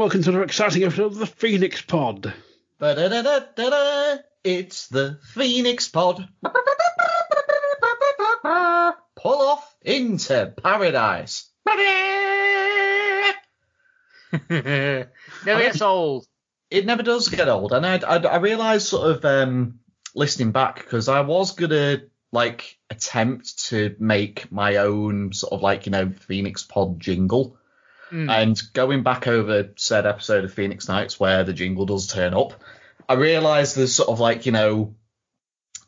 Hello and welcome to another exciting episode of the Phoenix Pod. Ba-da-da-da-da-da. It's the Phoenix Pod. Pull off into paradise. Never gets old. It never does get old, and I I, I realised sort of um, listening back because I was gonna like attempt to make my own sort of like you know Phoenix Pod jingle. Mm. And going back over said episode of Phoenix Nights where the jingle does turn up, I realised there's sort of like, you know,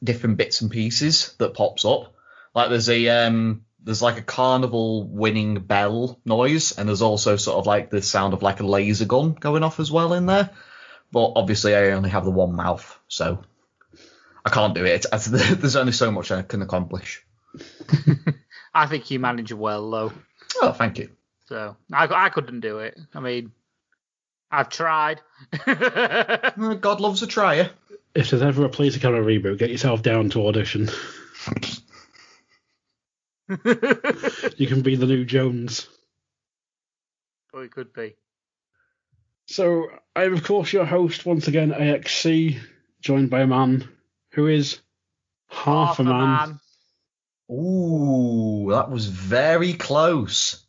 different bits and pieces that pops up. Like there's a um there's like a carnival winning bell noise, and there's also sort of like the sound of like a laser gun going off as well in there. But obviously I only have the one mouth, so I can't do it. There's only so much I can accomplish. I think you manage well, though. Oh, thank you. So I, I couldn't do it. I mean, I've tried. God loves a trier. If there's ever a Police Academy reboot, get yourself down to audition. You can be the new Jones. oh, it could be. So, I'm of course your host once again, AXC, joined by a man who is half, a man. Ooh, that was very close.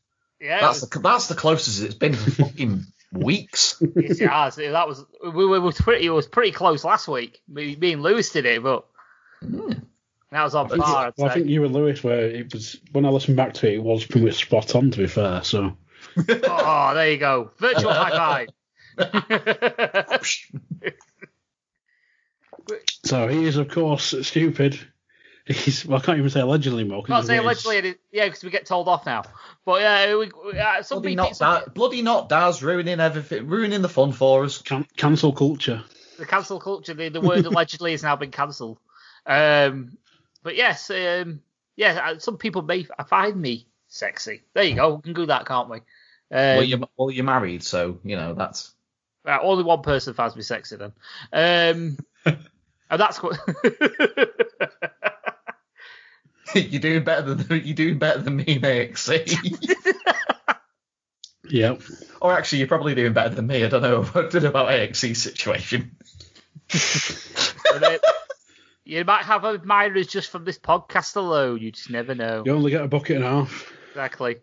Yeah, That's it the that's the closest it's been for fucking weeks. was, yes, it has. That was we, we was pretty. It was pretty close last week. Me, me and Lewis did it, but Mm. that was on I think, par. I'd well, I think you and Lewis were. It was when I listened back to it, it was pretty much spot on. To be fair, so Oh, there you go. Virtual high five. so he is of course stupid. He's well, I can't even say allegedly more. 'cause Can't say allegedly, yeah, because we get told off now. But yeah, we, we, uh, some bloody people, not da- bloody not Daz ruining everything, ruining the fun for us. Can- cancel culture. the cancel culture, the, the word allegedly has now been cancelled. Um, but yes, um, yeah, uh, some people may find me sexy. There you go. We can do that, can't we? Um, well, you're well, you're married, so you know that's. right, only one person finds me sexy then. Um, and that's what. you're doing better than you're doing better than me in AXC. Yep. or actually, you're probably doing better than me. I don't know. I don't know about AXC's situation. And uh, you might have admirers just from this podcast alone. You just never know. You only get a bucket and a half. Exactly.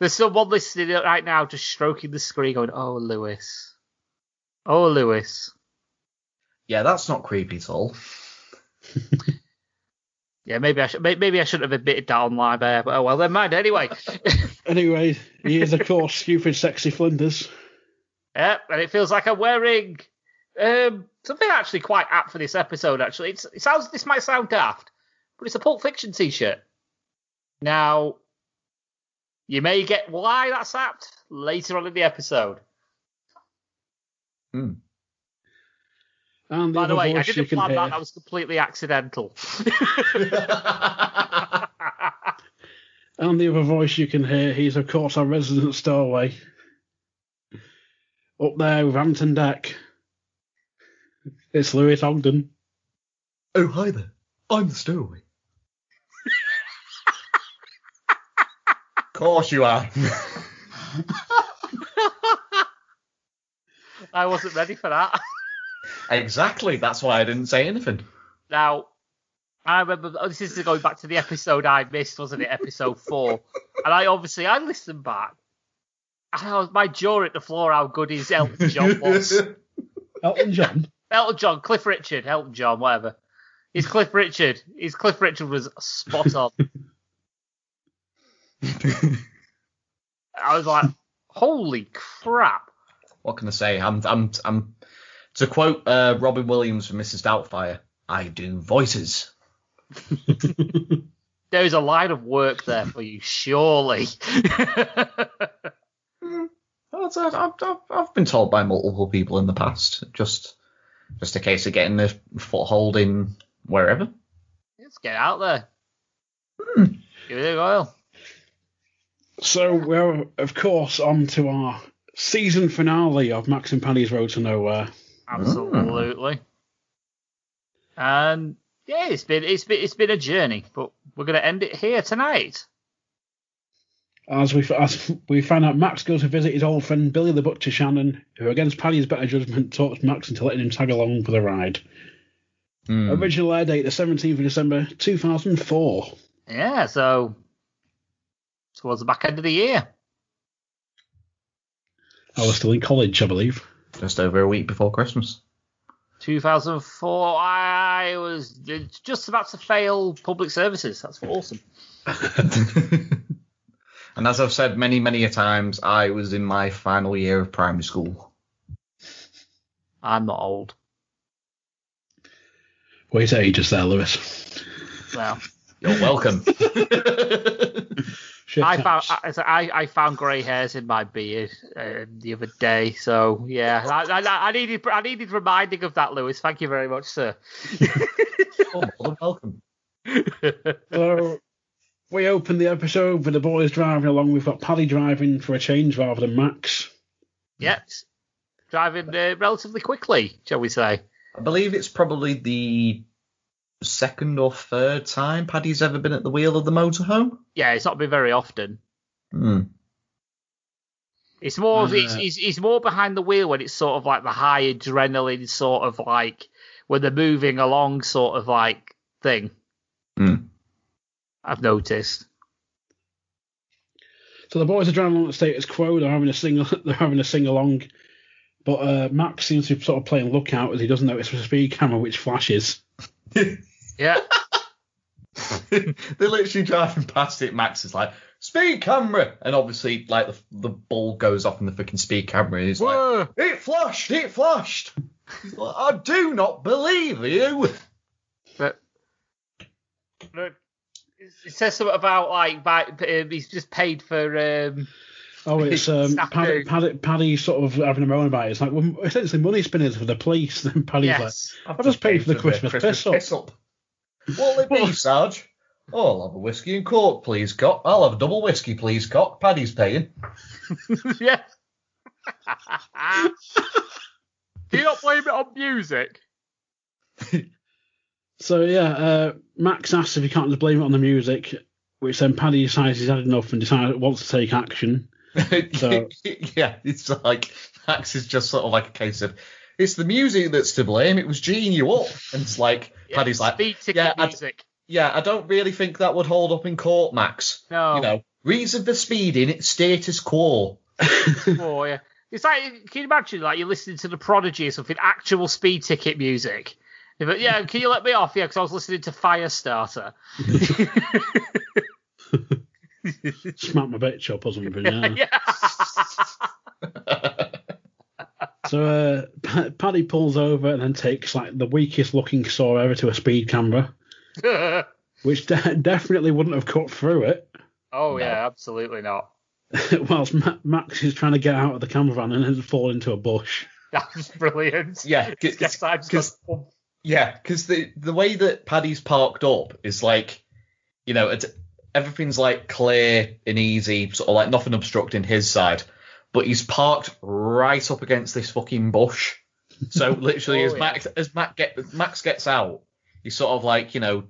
There's someone listening right now just stroking the screen going, Oh, Lewis. Oh, Lewis. Yeah, that's not creepy at all. Yeah, maybe I should, maybe I shouldn't have admitted that online there, but oh well, never mind. Anyway, Anyway, he is of course stupid, sexy Flinders. yeah, and it feels like I'm wearing um, something actually quite apt for this episode. Actually, it's, it sounds this might sound daft, but it's a Pulp Fiction t-shirt. Now, you may get why that's apt later on in the episode. Hmm. And By the other way, I didn't can plan hear, that. That was completely accidental. and the other voice you can hear, he's of course our resident stowaway. Up there with Hampton Deck. It's Lewis Ogden. oh, hi there. I'm the stowaway. of course you are. I wasn't ready for that. Exactly. That's why I didn't say anything. Now, I remember oh, this is going back to the episode I missed, wasn't it? Episode four, and I obviously I listened back, and I was my jaw at the floor how good his Elton John was. Elton John. Elton John, Cliff Richard, Elton John, whatever. He's Cliff Richard. His Cliff Richard was spot on. I was like, holy crap! what can I say? I'm, I'm, I'm. To quote uh, Robin Williams from Mrs. Doubtfire, I do voices. There's a line of work there for you, surely. Well, I've, I've, I've been told by multiple people in the past. Just, just a case of getting a foothold in wherever. Let's get out there. Hmm. Give it a go. So we're of course on to our season finale of Max and Penny's Road to Nowhere. Absolutely. And yeah, it's been it's been it's been a journey, but we're gonna end it here tonight. As we as we find out, Max goes to visit his old friend Billy the Butcher Shannon, who, against Paddy's better judgment, talks Max into letting him tag along for the ride. Hmm. Original air date the 17th of December 2004. Yeah, so towards the back end of the year. I was still in college, I believe. Just over a week before Christmas. 2004, I was just about to fail public services. That's awesome. and as I've said many, many a times, I was in my final year of primary school. I'm not old. Wait ages there, Lewis. Well, You're welcome. Shit I found taps. I, I, I found grey hairs in my beard uh, the other day. So yeah, I, I, I needed I needed reminding of that, Lewis. Thank you very much, sir. oh, more welcome. So we open the episode with the boys driving along. We've got Paddy driving for a change rather than Max. yes, driving uh, relatively quickly, shall we say? I believe it's probably the second or third time Paddy's ever been at the wheel of the motorhome. Yeah, it's not been very often. Hmm. It's more Uh, he's, he's, he's more behind the wheel when it's sort of like the high adrenaline sort of like when they're moving along sort of like thing. Hmm. I've noticed. So the boys are driving along the status quo. They're having a sing. They're having a sing along. But uh, Max seems to be sort of playing lookout as he doesn't notice a speed camera which flashes. Yeah. They're literally driving past it. Max is like, speed camera. And obviously, like, the, the ball goes off in the freaking speed camera. And he's like, it flashed, it flashed. He's like, I do not believe you. But, but it says something about like by, um, he's just paid for um, Oh, it's um, Paddy, Paddy, Paddy sort of having a moan about it. It's like, well, essentially money spinners for the police. Then Paddy's yes. I've just paid for the Christmas piss-up. What'll it be, Sarge? Oh, I'll have a whiskey and coke, please, Cock. I'll have a double whiskey, please, Cock. Paddy's paying. yeah. Do you not blame it on music? So yeah, uh, Max asks if he can't just blame it on the music, which then Paddy decides he's had enough and decides wants to take action. So- yeah, it's like Max is just sort of like a case of it's the music that's to blame. It was Gene you up, and it's like Paddy's like, speed ticket yeah, I- music. yeah, I don't really think that would hold up in court, Max. No. You know, reason for speeding, it's status quo. Oh, yeah. It's like, can you imagine, like, you're listening to The Prodigy or something, actual speed ticket music? But, yeah, can you let me off? Yeah, because I was listening to Firestarter. Smack my bitch up or something. Yeah. yeah. So uh, Pa- Paddy pulls over and then takes like the weakest looking saw ever to a speed camera, which de- definitely wouldn't have cut through it. oh, yeah, absolutely not. Whilst Ma- Max is trying to get out of the camper van and has fallen into a bush. That's brilliant. Yeah, Yes, I'm just because gonna- Yeah, because the the way that Paddy's parked up is like, you know, it's, everything's like clear and easy, sort of like nothing obstructing his side. But he's parked right up against this fucking bush. So literally, Oh, as yeah. Max as Mac get, Max gets out, he's sort of like you know,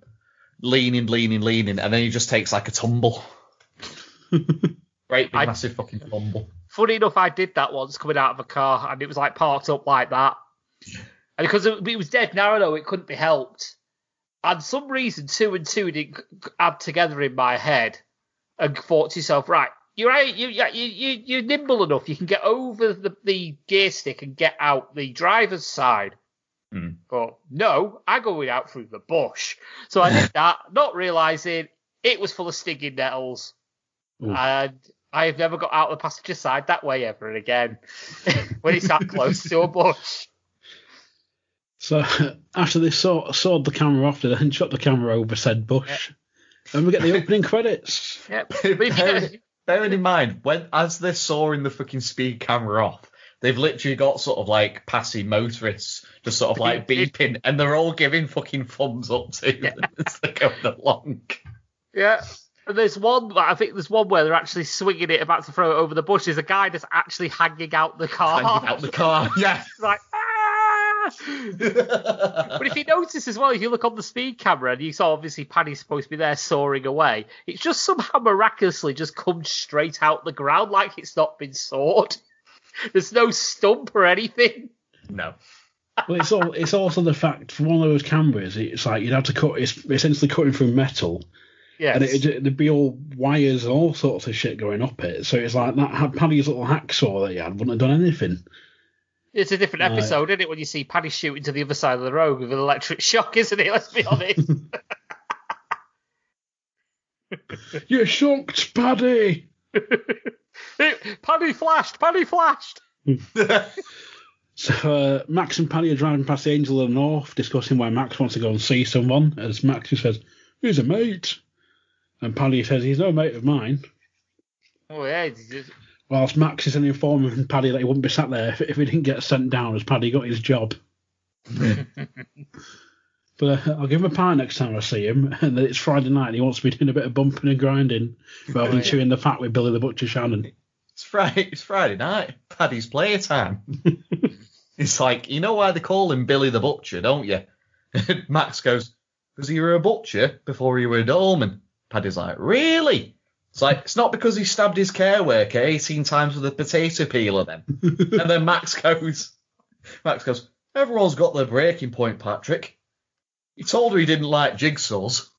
leaning, leaning, leaning, and then he just takes like a tumble. Great big I- massive fucking tumble. Funny enough, I did that once coming out of a car, and it was like parked up like that. And because it, it was dead narrow, though, it couldn't be helped. And some reason, two and two didn't add together in my head, and thought to yourself, right, you're right, you, you, you, you're nimble enough, you can get over the, the gear stick and get out the driver's side. Hmm. But no, I go out through the bush. So I did that, not realizing it was full of stinging nettles. Ooh. And I have never got out of the passenger side that way ever again when it's that close to a bush. So after they saw, sawed the camera off, they then shot the camera over said bush. And we get the opening credits. Yep. But if you bearing, in mind, when as they're sawing the fucking speed camera off, they've literally got sort of like passing motorists just sort of like beeping, and they're all giving fucking thumbs up to them as they're going along. yeah. And there's one, I think there's one where they're actually swinging it about to throw it over the bush. There's a guy that's actually hanging out the car. Hanging out the car. Yeah. Like, ah! but if you notice as well, if you look on the speed camera and you saw obviously Paddy's supposed to be there soaring away, it's just somehow miraculously just comes straight out the ground like it's not been sawed. There's no stump or anything. no. Well, it's all, it's also the fact for one of those cameras, it's like you'd have to cut. It's essentially cutting through metal, Yes. and it, it'd be all wires and all sorts of shit going up it. So it's like that Paddy's little hacksaw that he had wouldn't have done anything. It's a different Right. episode, isn't it? When you see Paddy shooting to the other side of the road with an electric shock, isn't it? Let's be honest. You're shocked, Paddy. Paddy flashed. Paddy flashed. So uh, Max and Paddy are driving past the Angel of the North, discussing why Max wants to go and see someone. As Max says, "He's a mate," and Paddy says, "He's no mate of mine." Oh yeah. Whilst Max is informing Paddy that he wouldn't be sat there if, if he didn't get sent down, as Paddy got his job. But uh, I'll give him a pie next time I see him, and it's Friday night and he wants to be doing a bit of bumping and grinding rather than Oh, yeah. chewing the fat with Billy the Butcher Shannon. It's Friday. It's Friday night. Paddy's playtime. it's like you know why they call him Billy the Butcher, don't you? Max goes, "Because you were a butcher before you were a doorman." Paddy's like, "Really?" It's like it's not because he stabbed his care worker 18 times with a potato peeler. Then, and then Max goes, Max goes, "Everyone's got their breaking point, Patrick." He told her he didn't like jigsaws.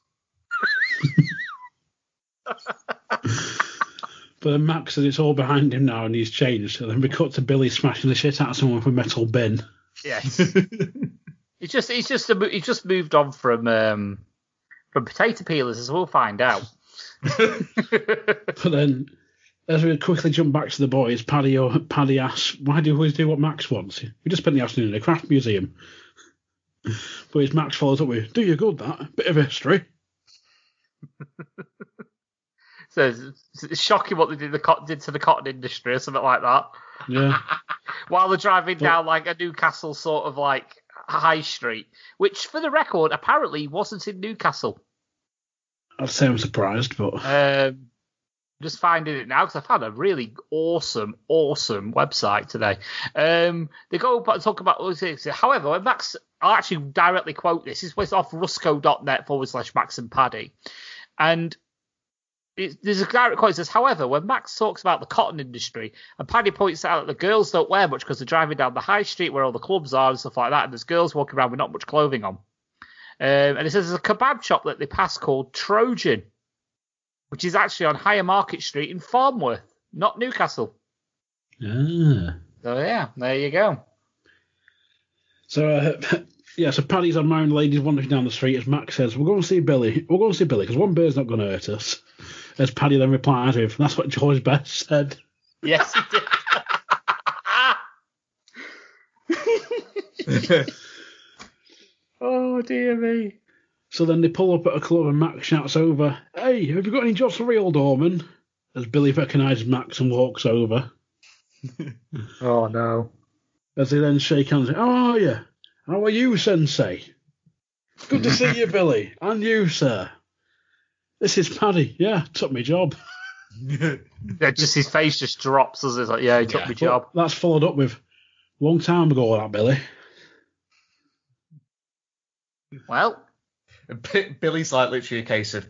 But then Max says it's all behind him now and he's changed. So then we cut to Billy smashing the shit out of someone with a metal bin. Yes. He's just he's just a, he's just moved on from um from potato peelers, as we'll find out. But then, as we quickly jump back to the boys, Paddy, Paddy asks, "Why do you always do what Max wants? We just spent the afternoon in a craft museum." But his Max follows up with, "Do you good that bit of history?" so it's, it's shocking what they did the cotton did to the cotton industry or something like that. Yeah, While they're driving down like a Newcastle sort of like high street, which for the record apparently wasn't in Newcastle. I'd say I'm surprised, but Um, just finding it now because I found a really awesome, awesome website today. Um, they go and talk about. However, Max, I'll actually directly quote this. This was off rusco.net forward slash Max and Paddy, and it, there's a direct quote that says, however, when Max talks about the cotton industry, and Paddy points out that the girls don't wear much because they're driving down the high street where all the clubs are and stuff like that, and there's girls walking around with not much clothing on. Um, and it says there's a kebab shop that they pass called Trojan, which is actually on Higher Market Street in Farnworth, not Newcastle. ah. So yeah, there you go. So uh, yeah, so Paddy's on married ladies wandering down the street as Max says, "We're going to see Billy. We're going to see Billy because one bird's not going to hurt us." As Paddy then replies with, "That's what George Best said." Yes, he did. oh dear me. So then they pull up at a club and Max shouts over, Hey, have you got any jobs for real, Dorman? As Billy recognises Max and walks over. Oh no. As they then shake hands, How are you? How are you, Sensei? Good to see you, Billy. And you, sir. This is Paddy. Yeah, took me job. Yeah, just his face just drops as it's like, yeah, he took Yeah. my job. But that's followed up with, Long time ago, that, Billy. Well, And Billy's like literally a case of,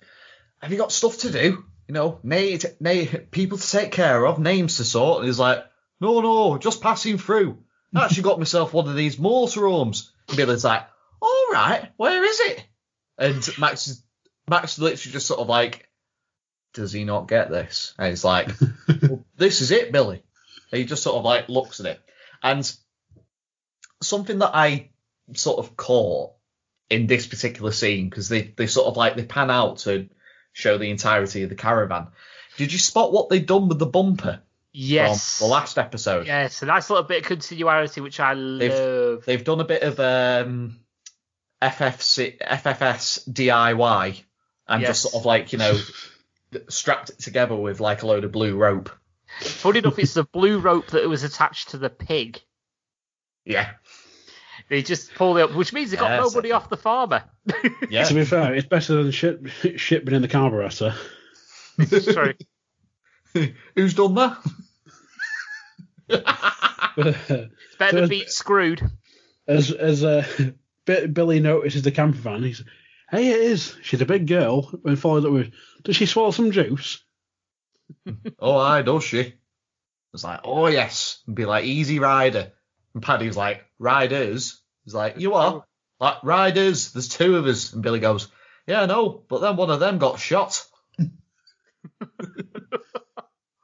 have you got stuff to do? You know, na- na- people to take care of, names to sort. And he's like, no, no, just passing through. I actually got myself one of these motorhomes. And Billy's like, all right, where is it? And Max is, Max literally just sort of like, does he not get this? And he's like, well, this is it, Billy. And he just sort of like looks at it. And something that I sort of caught in this particular scene because they, they sort of like they pan out to show the entirety of the caravan. Did you spot what they'd done with the bumper yes. the last episode? Yes, a nice little bit of continuity, which I love. They've done a bit of um, FFC, FFS DIY and Yes. just sort of like you know strapped it together with like a load of blue rope. Funny enough, it's the blue rope that was attached to the pig. Yeah, They just pulled it up, which means they got Yes. nobody off the farmer. yeah. To be fair, it's better than shit, shit being in the carburetor. It's true. Who's done that? It's better than being screwed. as as uh, Billy notices the camper van, he's, "Hey, it is. She's a big girl." And follows up with, "Does she swallow some juice?" Oh, I does she? It's like, oh yes, and be like Easy Rider, and Paddy's like Riders. He's like, you are like Riders. There's two of us, and Billy goes, yeah, no, but then one of them got shot.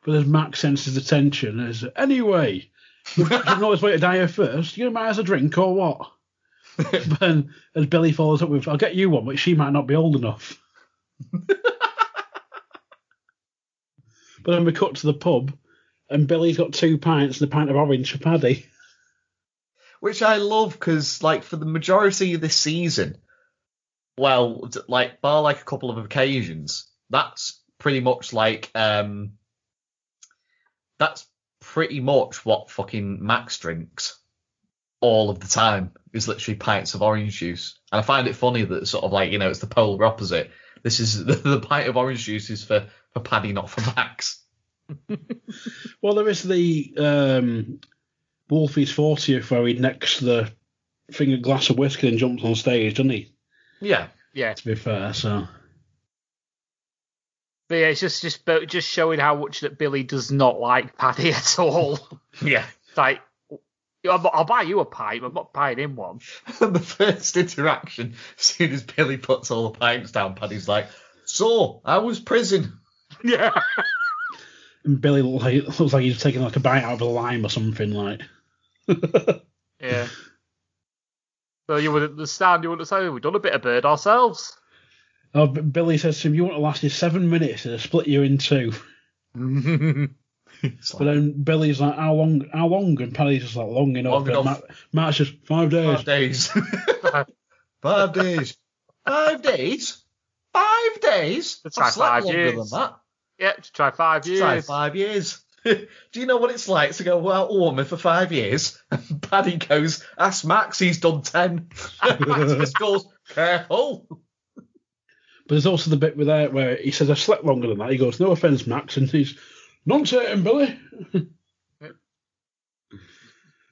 But as Max senses the tension, as anyway, you can always wait to die here first. You gonna buy a drink or what? but then as Billy follows up with, "I'll get you one, but she might not be old enough." but then we cut to the pub, and Billy's got two pints and a pint of orange for Paddy. Which I love because, like, for the majority of this season, well, like, bar like a couple of occasions, that's pretty much like, um, that's pretty much what fucking Max drinks all of the time. Is literally pints of orange juice, and I find it funny that sort of like you know it's the polar opposite. This is the, the pint of orange juice is for for Paddy, not for Max. Well, there is the um, Wolfie's 40th where he necks the thing a glass of whiskey and jumps on stage, doesn't he? Yeah, Yeah, To be fair, so but yeah, it's just just just showing how much that Billy does not like Paddy at all. yeah. Like, I'll, I'll buy you a pipe. I'm not buying him one. the first interaction, as soon as Billy puts all the pipes down, Paddy's like, "So, I was prison?" Yeah. and Billy looks like, looks like he's taking like a bite out of a lime or something like. Yeah. So you would understand, you wouldn't say we've done a bit of bird ourselves. Oh, Billy says to him, "You want to last you seven minutes and split you in two. But like, then Billy's like, "How long? How long?" And Paddy's just like, "Long enough." Long enough. Matt, Matt's just five days. five days. five days. Five days. Five days. Let's try I've slept five longer years. than that. yeah, to try five years. Try five years. Do you know what it's like to go without a woman for five years? And Paddy goes, ask Max, he's done ten. And Max just goes, careful. But there's also the bit with that where he says, "I slept longer than that." He goes, "No offense, Max," and he's, "None certain, Billy."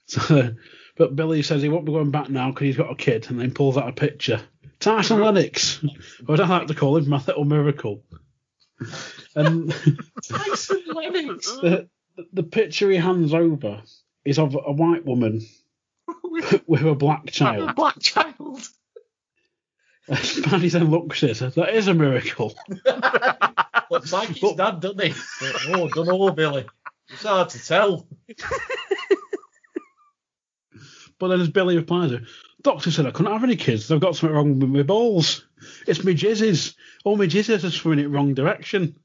so, but Billy says he won't be going back now because he's got a kid, and then pulls out a picture. Tyson Lennox, or as I like to call him, my little miracle. And Tyson Lennox. the the picture he hands over is of a white woman with a black child. Black child. Paddy then looks at it, "That is a miracle." Looks like his dad, doesn't he? Oh, don't know, Billy. It's hard to tell. But then as Billy replies, Doctor said I couldn't have any kids. I've got something wrong with my balls. It's my jizzes. All my jizzes are swimming in the wrong direction.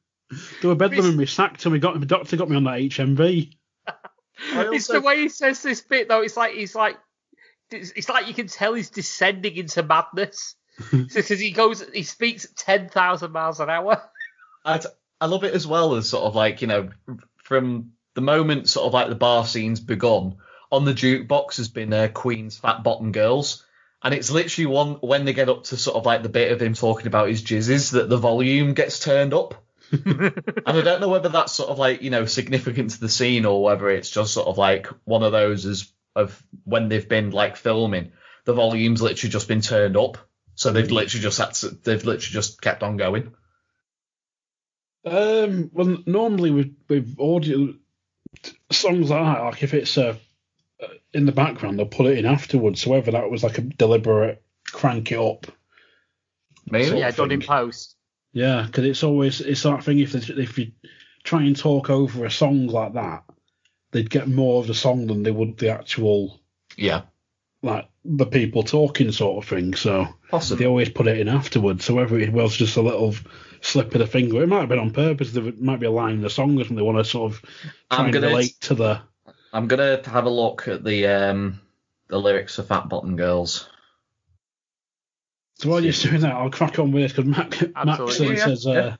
They were bedlam and me sacked and we got, my doctor got me on that HMV. I It's the way he says this bit though. It's like he's like it's it's like you can tell he's descending into madness because he goes he speaks at ten thousand miles an hour. I, I love it as well as sort of like, you know, from the moment sort of like the bar scene's begun, on the jukebox has been uh, Queen's Fat Bottom Girls. And it's literally one when they get up to sort of like the bit of him talking about his jizzes that the volume gets turned up. And I don't know whether that's sort of like, you know, significant to the scene or whether it's just sort of like one of those as of when they've been like filming, the volume's literally just been turned up. So they've literally just had to, they've literally just kept on going. Um, well, normally with, with audio songs like that, like if it's uh, uh, in the background, they'll put it in afterwards. So whether that was like a deliberate crank it up. Maybe. Sort yeah, of done in post. Yeah, because it's always it's that thing if they, if you try and talk over a song like that, they'd get more of the song than they would the actual Yeah. like the people talking sort of thing. So Possibly. they always put it in afterwards. So whether it was just a little slip of the finger, it might have been on purpose. There might be a line in the song or something they want to sort of try I'm and gonna relate to the. I'm gonna have a look at the um the lyrics of Fat Bottom Girls. So while you're doing that, I'll crack on with this because Max, Max Absolutely, yeah, says, uh,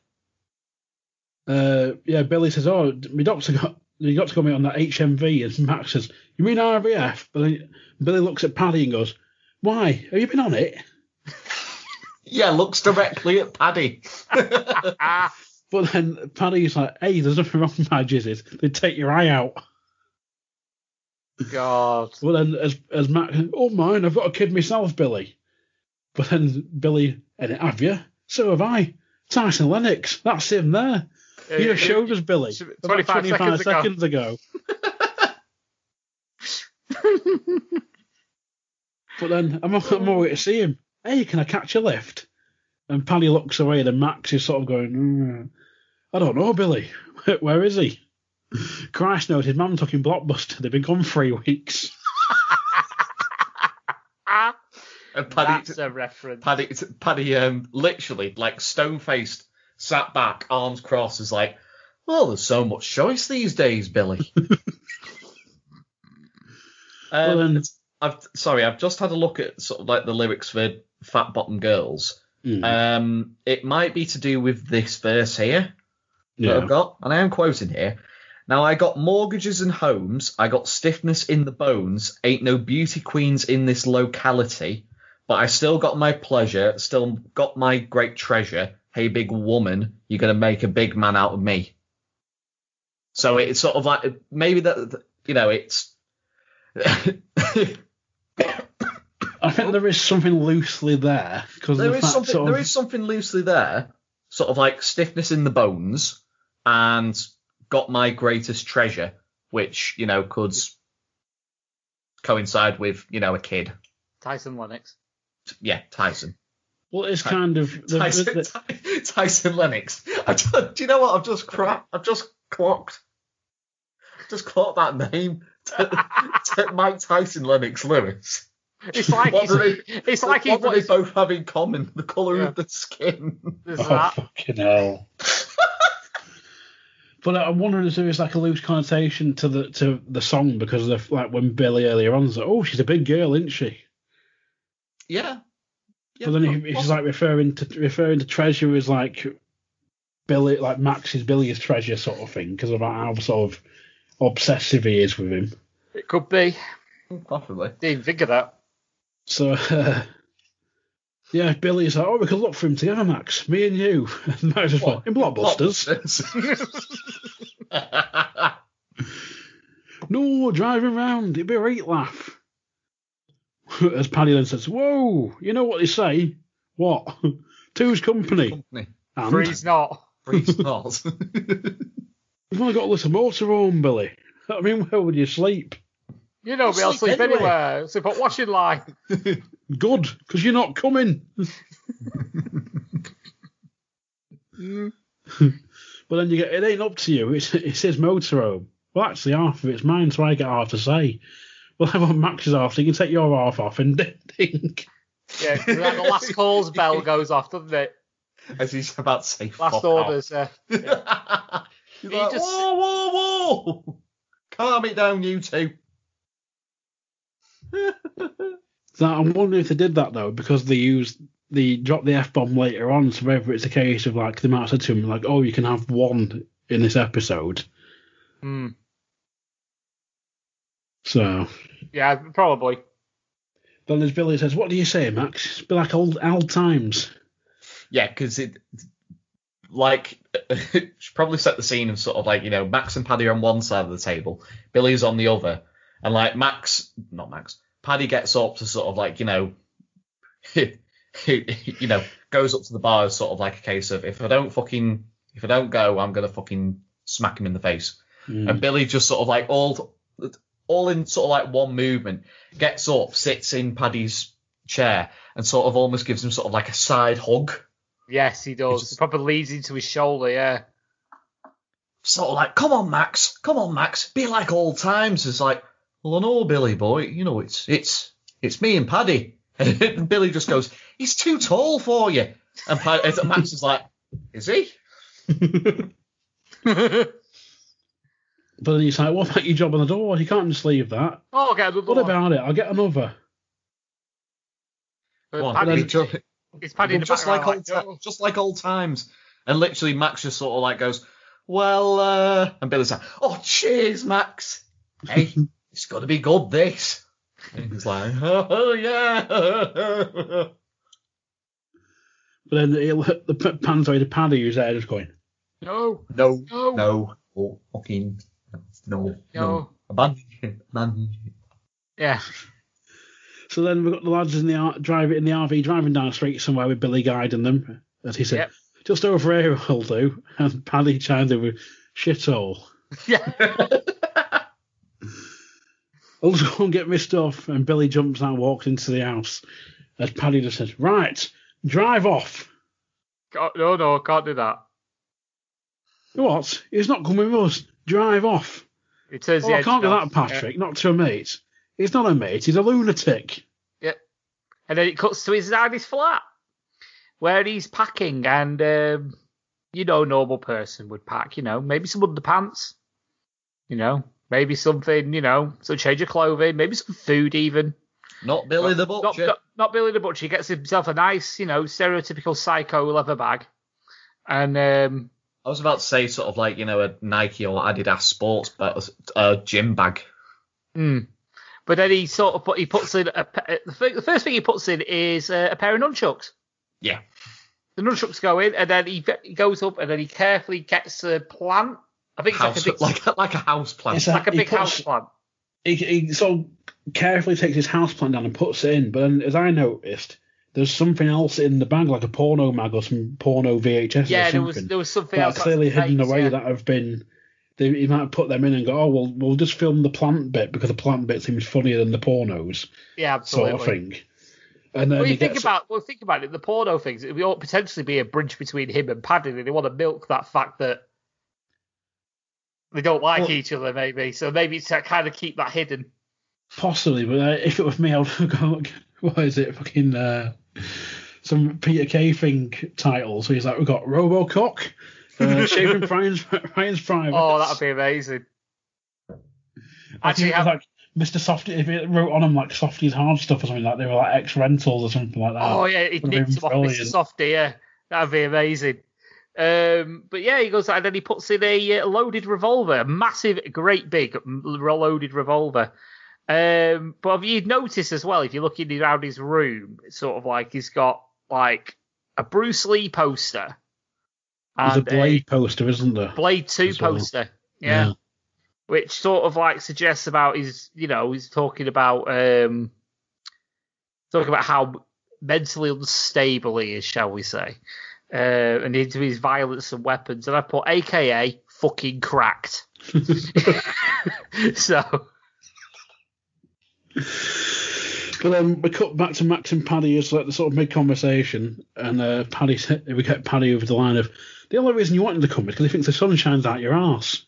uh, yeah, Billy says, oh, my doctor got you got to go me on that HMV, and Max says, you mean IVF? But then Billy looks at Paddy and goes, why? Have you been on it? Yeah, looks directly at Paddy. But then Paddy's like, hey, there's nothing wrong with my jizzes. They take your eye out. God. Well, then, as as Max, oh mine, I've got a kid myself, Billy. But then Billy, and have you? So have I. Tyson Lennox, that's him there. You just showed us Billy about 25 25 seconds seconds ago. ago. But then I'm, I'm away to see him. Hey, can I catch a lift? And Paddy looks away, and Max is sort of going, "Mm, I don't know, Billy. Where, where is he? Christ knows his mum took him blockbuster. They've been gone three weeks. And Paddy, that's a reference. Paddy, Paddy, um, literally like stone faced, sat back, arms crossed, is like, well, there's so much choice these days, Billy. Well, um, I've sorry, I've just had a look at sort of like the lyrics for Fat Bottom Girls. Mm, Um, it might be to do with this verse here that yeah. I've got, and I am quoting here. Now I got mortgages and homes, I got stiffness in the bones, ain't no beauty queens in this locality, but I still got my pleasure, still got my great treasure. Hey big woman, you're gonna make a big man out of me. So it's sort of like maybe that you know it's I think there is something loosely there because there the is something sort of, is something loosely there, sort of like stiffness in the bones, and got my greatest treasure, which you know could coincide with you know a kid. Tyson Lennox. Yeah, Tyson. well, it's kind of the, Tyson, the- Ty- Tyson Lennox. I just, do you know what? I've just cracked. I've just clocked. Just clocked that name. Mike Tyson Lennox Lewis. It's like What he's, they- it's like he's what do what they both have in common? The colour Yeah. of the skin. there's oh that. fucking hell. But I'm wondering if there's like a loose connotation to the to the song because of like when Billy earlier on said, "Oh, she's a big girl, isn't she?" Yeah. yeah but then he, he's like referring to referring to treasure as like Billy, like Max's Billy's treasure sort of thing because of how sort of obsessive he is with him. It could be. possibly. Didn't think of that. So uh, yeah, Billy's like, "Oh, we could look for him together, Max, me and you." And Max is like, "In blockbusters." No, driving around. it'd be a great laugh. As Paddy then says, Whoa, you know what they say? What? Two's company. Company. And Three's not. Free stars. you've only got a little motorhome, Billy. I mean, where would you sleep? You know me, I'll Sleep sleep anyway. anywhere. Sleep at washing line. Good, because you're not coming. but then you get, it ain't up to you. It's, it's his motorhome. Well, actually, half of it's mine, so I get half to say. Well, I want Max's half, so you can take your half off and ding. Yeah, 'cause then the last calls bell goes off, doesn't it? As he's about to say Last fuck orders. Yeah. off. He's He like, just- whoa, whoa, whoa! Calm it down, you two. So I'm wondering if they did that though, because they used they dropped the f bomb later on. So whether it's a case of like they might have said to him like, "Oh, you can have one in this episode." Hmm. So Yeah, probably. then as Billy says, "What do you say, Max? It's be like old old times." Yeah, because it, like, should probably set the scene of sort of like, you know, Max and Paddy are on one side of the table, Billy's on the other, and like Max, not Max, Paddy gets up to sort of like, you know, you know, goes up to the bar as sort of like a case of if I don't fucking, if I don't go, I'm gonna fucking smack him in the face. Mm. And Billy just sort of like all, all in sort of like one movement, gets up, sits in Paddy's chair, and sort of almost gives him sort of like a side hug. Yes, he does. just- He probably leads into his shoulder. Yeah. sort of like, come on, Max, come on, Max, be like old times. It's like, well, I know, Billy boy, you know, it's it's it's me and Paddy. And Billy just goes, he's too tall for you. And Paddy, and Max is like, is he? But then he's like, "What about your job on the door? You can't just leave that. oh, get another What one. about it? I'll get another." Come Paddy- Paddy, just, it's Paddy in just like old, like, ti- just like old times. And literally, Max just sort of like goes, well, uh, and Billy's like, oh, cheers, Max. Hey, it's got to be good, this. And he's like, oh, yeah. But then he'll, the pans away to Paddy, who's there just going, no, no, no, no, oh, fucking, no, no, no. abandon it, abandon. Yeah. So then we've got the lads in the R- drive in the RV driving down the street somewhere with Billy guiding them, as he said, Yep. just over here will do. And Paddy chimed in with shithole. Yeah. I'll just go and get my stuff. And Billy jumps out and walks into the house. As Paddy just says, Right, drive off. Can't- no, no, can't do that. What? He's not coming with us. Drive off. He turns Oh, I can't do that, Patrick. Not to a mate. He's not a mate. He's a lunatic. Yep. And then it cuts to his daddy's flat where he's packing, and um, you know, a normal person would pack. You know, maybe some underpants. You know, maybe something. You know, some change of clothing, maybe some food even. Not Billy the Not, Butcher. not, not Billy the Butcher. He gets himself a nice, you know, stereotypical psycho leather bag, and um, I was about to say sort of like you know a Nike or Adidas sports but a gym bag. mm. but then he sort of put, he puts in a, the first thing he puts in is uh, a pair of nunchucks. Yeah. The nunchucks go in, and then he, he goes up, and then he carefully gets a plant. I think it's House, like a big, like a, like a house plant. It's like a he big puts- house plant. He, he sort of carefully takes his house plant down and puts it in. But then, as I noticed, there's something else in the bag, like a porno mag or some porno VHS Yeah, or there was there was something that else clearly hidden away yeah. that have been. They, he might have put them in and go, oh, well, we'll just film the plant bit because the plant bit seems funnier than the pornos, yeah, absolutely. sort of thing. And then Well, you think gets, about well, think about it. The porno things. It would potentially be a bridge between him and Paddy, and they want to milk that fact that they don't like Well- each other, maybe. So maybe to kind of keep that hidden. Possibly, but uh, if it was me, I would go. What is it? Fucking uh, some Peter Kay thing title. So he's like, we've got RoboCock, uh, Shaving Ryan's Ryan's Private. Oh, that'd be amazing. Actually, have, like Mr. Softy, if it wrote on them like Softy's hard stuff or something like they were like ex rentals or something like that. oh yeah, it would've nicked been him off Mr. Softy. Yeah, that'd be amazing. Um, but yeah, he goes and then he puts in a uh, loaded revolver, a massive, great big loaded revolver. Um, but have you noticed as well, if you're looking around his room, it's sort of like he's got like a Bruce Lee poster There's a Blade poster, isn't there? Blade 2 as well. poster. yeah. which sort of like suggests about his, you know, he's talking about um, talking about how mentally unstable he is, shall we say, uh, and into his violence and weapons. And I put AKA fucking cracked. so But then we cut back to Max and Paddy as like the sort of mid conversation, and uh, Paddy we get Paddy over the line of the only reason you wanted to come is because he thinks the sun shines out your arse.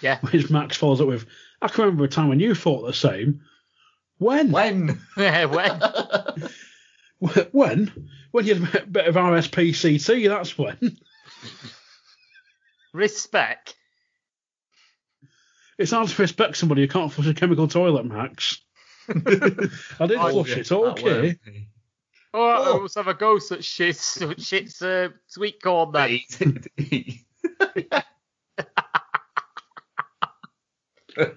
yeah, Which Max follows up with, I can remember a time when you thought the same. When? When? Yeah, when When? When you had a bit of RSPCT, that's when. respect. It's hard to respect somebody who can't flush a chemical toilet, Max. I did Oh, flush yeah, it, that okay. word. Oh, Oh. let's have a go at shits, shits, uh, sweet corn then.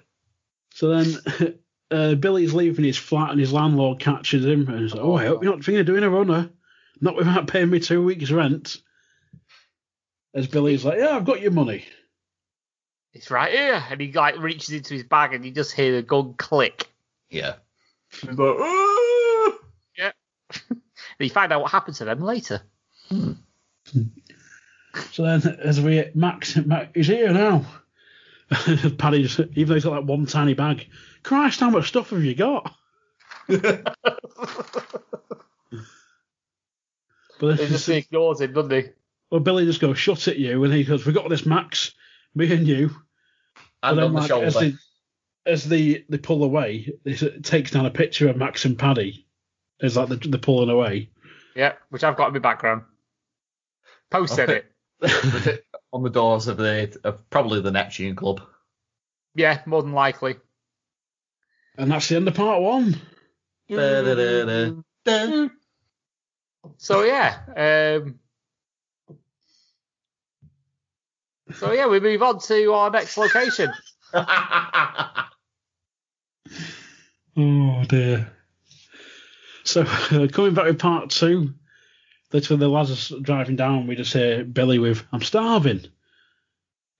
So then uh, Billy's leaving his flat and his landlord catches him and he's like, Oh, I hope you're not thinking of doing a runner. Not without paying me two weeks' rent. As Billy's like, Yeah, I've got your money. It's right here, and he like reaches into his bag, and you just hear the gun click. Yeah. And you find out what happened to them later. Hmm. So then as we Max, Max he's here now. Paddy just even though he's got that one tiny bag. Christ, how much stuff have you got? But He then, just ignores him, doesn't he? well, Billy just goes, shut at you, and he goes, we got this, Max, me and you. And then, on the like, shoulder. As they, as they, they pull away, it takes down a picture of Max and Paddy as like they're, they're pulling away. Yeah, which I've got in my background. Posted it. It on the doors of the of probably the Neptune Club. Yeah, more than likely. And that's the end of part one. So yeah. Um, so yeah, we move on to our next location. Oh dear. So uh, coming back with part two, literally the lads are driving down. We just hear Billy with, "I'm starving."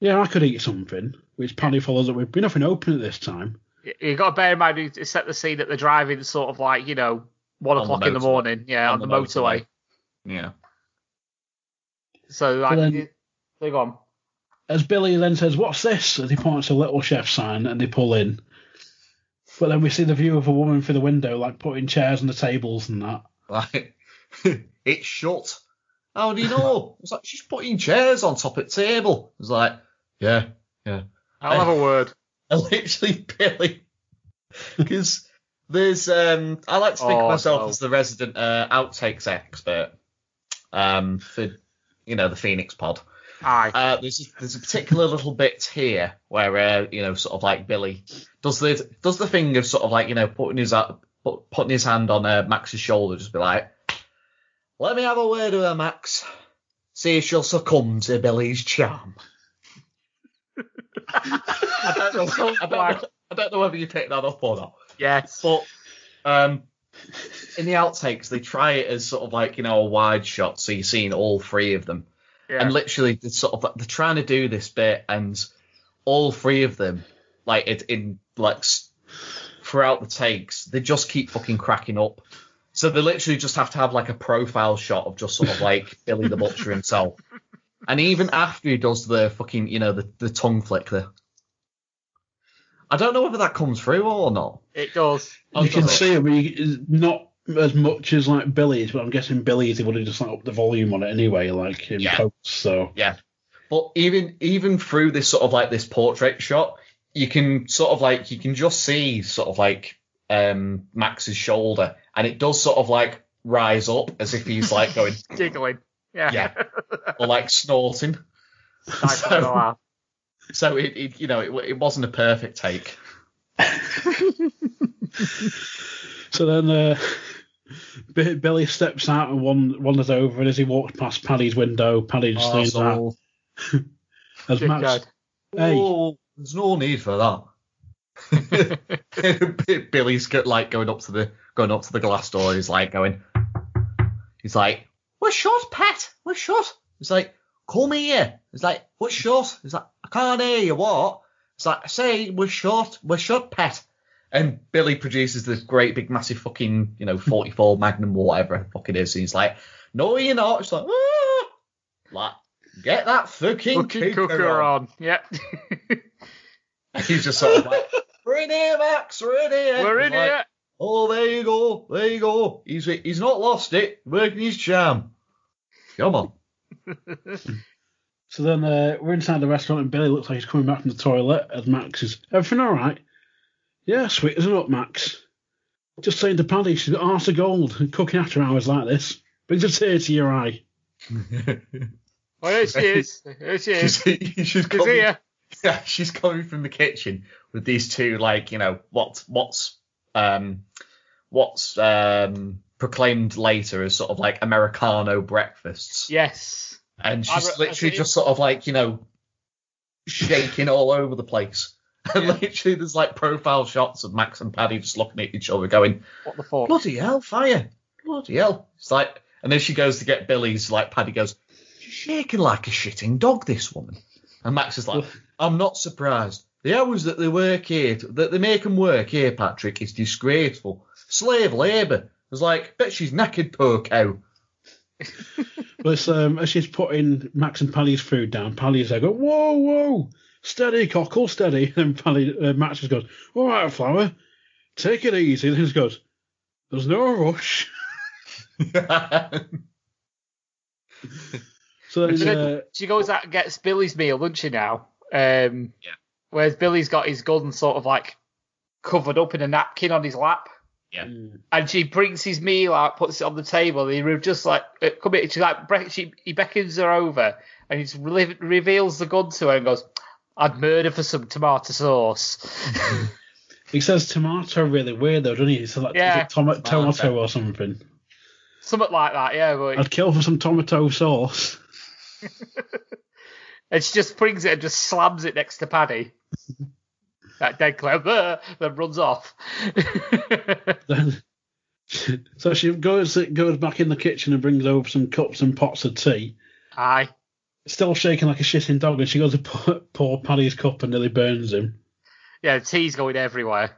Yeah, I could eat something. Which Paddy follows up with, "Be nothing open at this time." you got to bear in mind you set the scene that they're driving sort of like you know one On the o'clock in the morning, yeah, on, On the, the motorway. motorway. Yeah. So like, then- they go on. As Billy then says, "What's this?" as he points to a little chef sign, and they pull in. But then we see the view of a woman through the window, like putting chairs on the tables and that. Like, it's shut. How do you know? It's like she's putting chairs on top of the table. It's like, yeah, yeah. I'll have a word. And literally Billy, because there's um, I like to think Oh, of myself no. as the resident uh, outtakes expert, um, for you know the Phoenix Pod. Aye. Uh, there's there's a particular little bit here where uh, you know sort of like Billy does the does the thing of sort of like you know putting his uh, put, putting his hand on uh, Max's shoulder, just be like, "Let me have a word with her, Max. See if she'll succumb to Billy's charm." I don't know. So I don't know, I don't know whether you picked that up or not, yes. but um, in the outtakes they try it as sort of like you know a wide shot, so you're seeing all three of them Yeah. and literally they're sort of they're trying to do this bit and all three of them like it in like throughout the takes they just keep fucking cracking up so they literally just have to have like a profile shot of just sort of like billy the butcher himself and even after he does the fucking you know the, the tongue flick there. i don't know whether that comes through or not it does. you can see it, but not as much as like Billy's, but I'm guessing Billy's he would have just like, upped the volume on it anyway, like in Yeah. post. So Yeah. But even even through this sort of like this portrait shot, you can sort of like you can just see sort of like um Max's shoulder and it does sort of like rise up as if he's like going Giggling. Yeah. Yeah. or like snorting. So- little. So it, it you know it, it wasn't a perfect take. So then uh, B- Billy steps out and wan- wanders over, and as he walks past Paddy's window, Paddy just leans out. Arsehole. As Good Max, Hey. Oh, there's no need for that. Billy's go- like going up to the going up to the glass door. He's like going. He's like, "We're shut, pet. We're shut." He's like, "Call me here." He's like, "What's short?" shut." He's like, "I can't hear you. What?" It's like, say we're shut. We're shut, pet." And Billy produces this great big massive fucking you know 44 Magnum or whatever the fuck it is. And he's like, "No, you're not." It's like, "Ah!" like, get that fucking Cooking cooker, cooker on. on. Yeah. He's just sort of like, we're in here, Max, we're in here. We're in like, here. Oh, there you go, there you go. He's he's not lost it, working his charm. Come on. So then uh, we're inside the restaurant, and Billy looks like he's coming back from the toilet. As Max is, everything all right? Yeah, sweet as up, Max. Just saying to Paddy, she's got arse of gold. and Cooking after hours like this brings a tear to your eye. Oh, here she is. Here she is. she's, she's, She's coming, here. yeah, she's coming from the kitchen with these two, like you know, what what's um what's um proclaimed later as sort of like Americano breakfasts. Yes. and she's I literally see. just sort of like you know shaking all over the place. And Yeah. literally, there's like profile shots of Max and Paddy just looking at each other, going, What the fuck? "Bloody hell, fire! Bloody hell!" It's like, and then she goes to get Billy's. Like Paddy goes, "She's shaking like a shitting dog, this woman." And Max is like, "I'm not surprised. The hours that they work here, that they make them work here, Patrick, is disgraceful. Slave labour." It's like, bet she's knackered, poor cow. But um, as she's putting Max and Paddy's food down, Paddy's there, go, whoa, whoa, steady, cockle, steady. And Paddy, uh, Max just goes, all right, Flower, take it easy. And he just goes, there's no rush. So She, then, uh, she goes out and gets Billy's meal, doesn't she now? Um, Yeah. Whereas Billy's got his gun sort of like covered up in a napkin on his lap. mm, And she brings his meal out, puts it on the table. And he just like, uh, come here. She like, she, he beckons her over and he just re- reveals the gun to her and goes, I'd murder for some tomato sauce. he says tomato really weird though, doesn't he? He says like Yeah. is it toma- Tomato. tomato or something. Something like that, yeah. But, I'd kill for some tomato sauce. and she just brings it and just slams it next to Paddy. That dead clever, then runs off. Then, so she goes goes back in the kitchen and brings over some cups and pots of tea. Aye. Still shaking like a shitting dog, and she goes to pour, pour Paddy's cup and nearly burns him. Yeah, tea's going everywhere.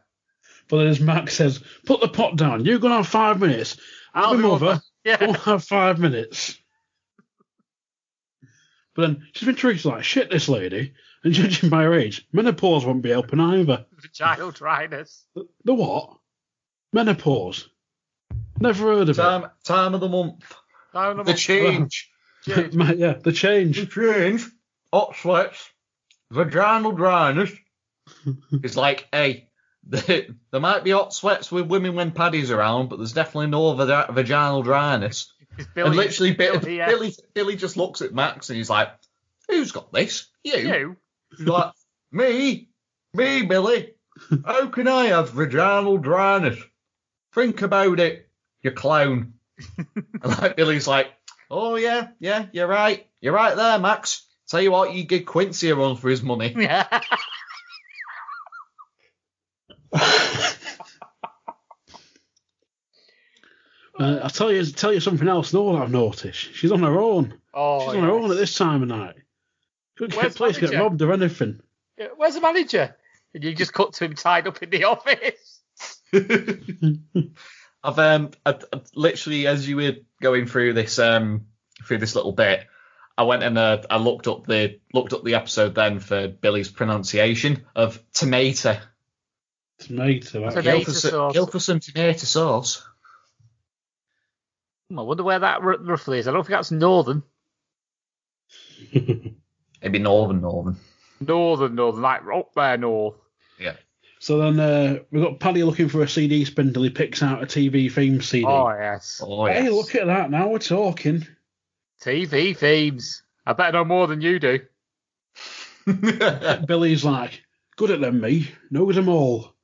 But then as Max says, put the pot down. You're going to have five minutes. I'll, I'll be be mother. mother. Yeah. We'll have five minutes. But then she's been treated like shit, this lady. And judging by her age, menopause won't be helping either. The child dryness. The what? Menopause. Never heard of it. Time, time of the month. No, no, The no. change. It. yeah, the change. The change. Hot sweats. Vaginal dryness. it's like, hey, there, there might be hot sweats with women when Paddy's around, but there's definitely no vag- vaginal dryness. It's and literally, Billy, Billy, yeah. Billy, Billy just looks at Max and he's like, "Who's got this? You?" You? He's like, "Me, me, Billy. How can I have vaginal dryness? Think about it, you clown." and like Billy's like, "Oh yeah, yeah, you're right. You're right there, Max. Tell you what, you give Quincy a run for his money." Yeah. Uh, I'll tell you, tell you something else. No, I've noticed. She's on her own. Oh, She's on her own at this time of night. Could get Where's place get robbed or anything. Yeah, Where's the manager? And you just cut to him tied up in the office. I've um, I, I- literally as you were going through this um, through this little bit, I went and uh, I looked up the looked up the episode then for Billy's pronunciation of tomato. Tomato. Tomato. actually. Kill for, some, sauce. kill for some tomato sauce. Hmm, I wonder where that r- roughly is. I don't think that's northern. Maybe northern northern. Northern, northern, like up there north. Yeah. So then uh, we've got Paddy looking for a CD spindle. He picks out a TV theme CD. Oh yes. Oh hey, yes. look at that. Now we're talking. TV themes. I better know more than you do. Billy's like, good at them, me. Knows them all.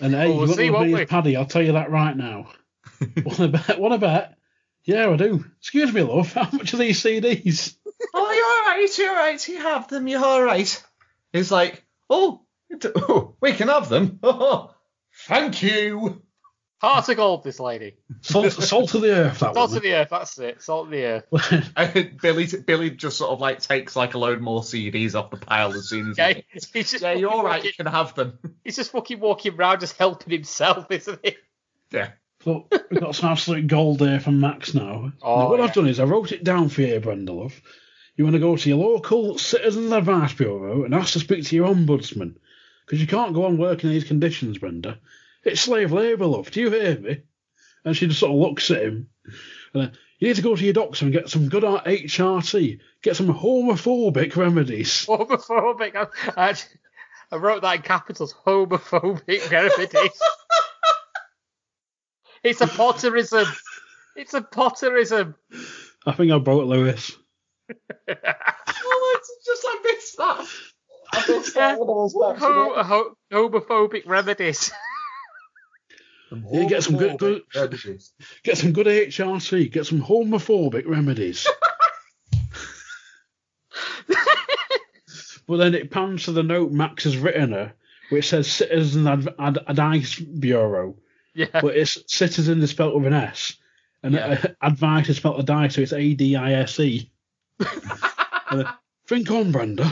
And hey, Well, we'll you want to we? be Paddy? I'll tell you that right now. want to bet? Want to bet? Yeah, I do. Excuse me, love. How much are these CDs? oh, you're all right. You're all right. You have them. You're all right. He's like, oh, it- oh, we can have them. Oh, thank you. Heart of gold, this lady. Salt, salt of the earth. That Salt one. of the earth, that's it. Salt of the earth. Billy, Billy just sort of like takes like a load more CDs off the pile as soon as. he- He's just Yeah, you're fucking all right. You can have them. He's just fucking walking around, just helping himself, isn't he? Yeah. So we've got some absolute gold there from Max now. Oh, Now, what yeah. I've done is I wrote it down for you, Brenda Love. You want to go to your local Citizens Advice Bureau and ask to speak to your ombudsman. Because you can't go on working in these conditions, Brenda. It's slave labour, love. Do you hear me? And she just sort of looks at him. And then, you need to go to your doctor and get some good HRT. Get some homophobic remedies. Homophobic. I, I, I wrote that in capitals. Homophobic remedies. it's a potterism. It's a potterism. I think I brought Lewis. Oh, it's just I missed that. Ho- ho- homophobic remedies. Yeah, get some good- good- Remedies. Get some good HRT. Get some homophobic remedies. but then it pans to the note Max has written her, which says Citizen Ad- Ad- Advice Bureau, Yeah. but it's Citizen is spelled with an S, and Yeah. uh, Advice is spelled with a die, so it's A D I S E. And Think on, Brenda.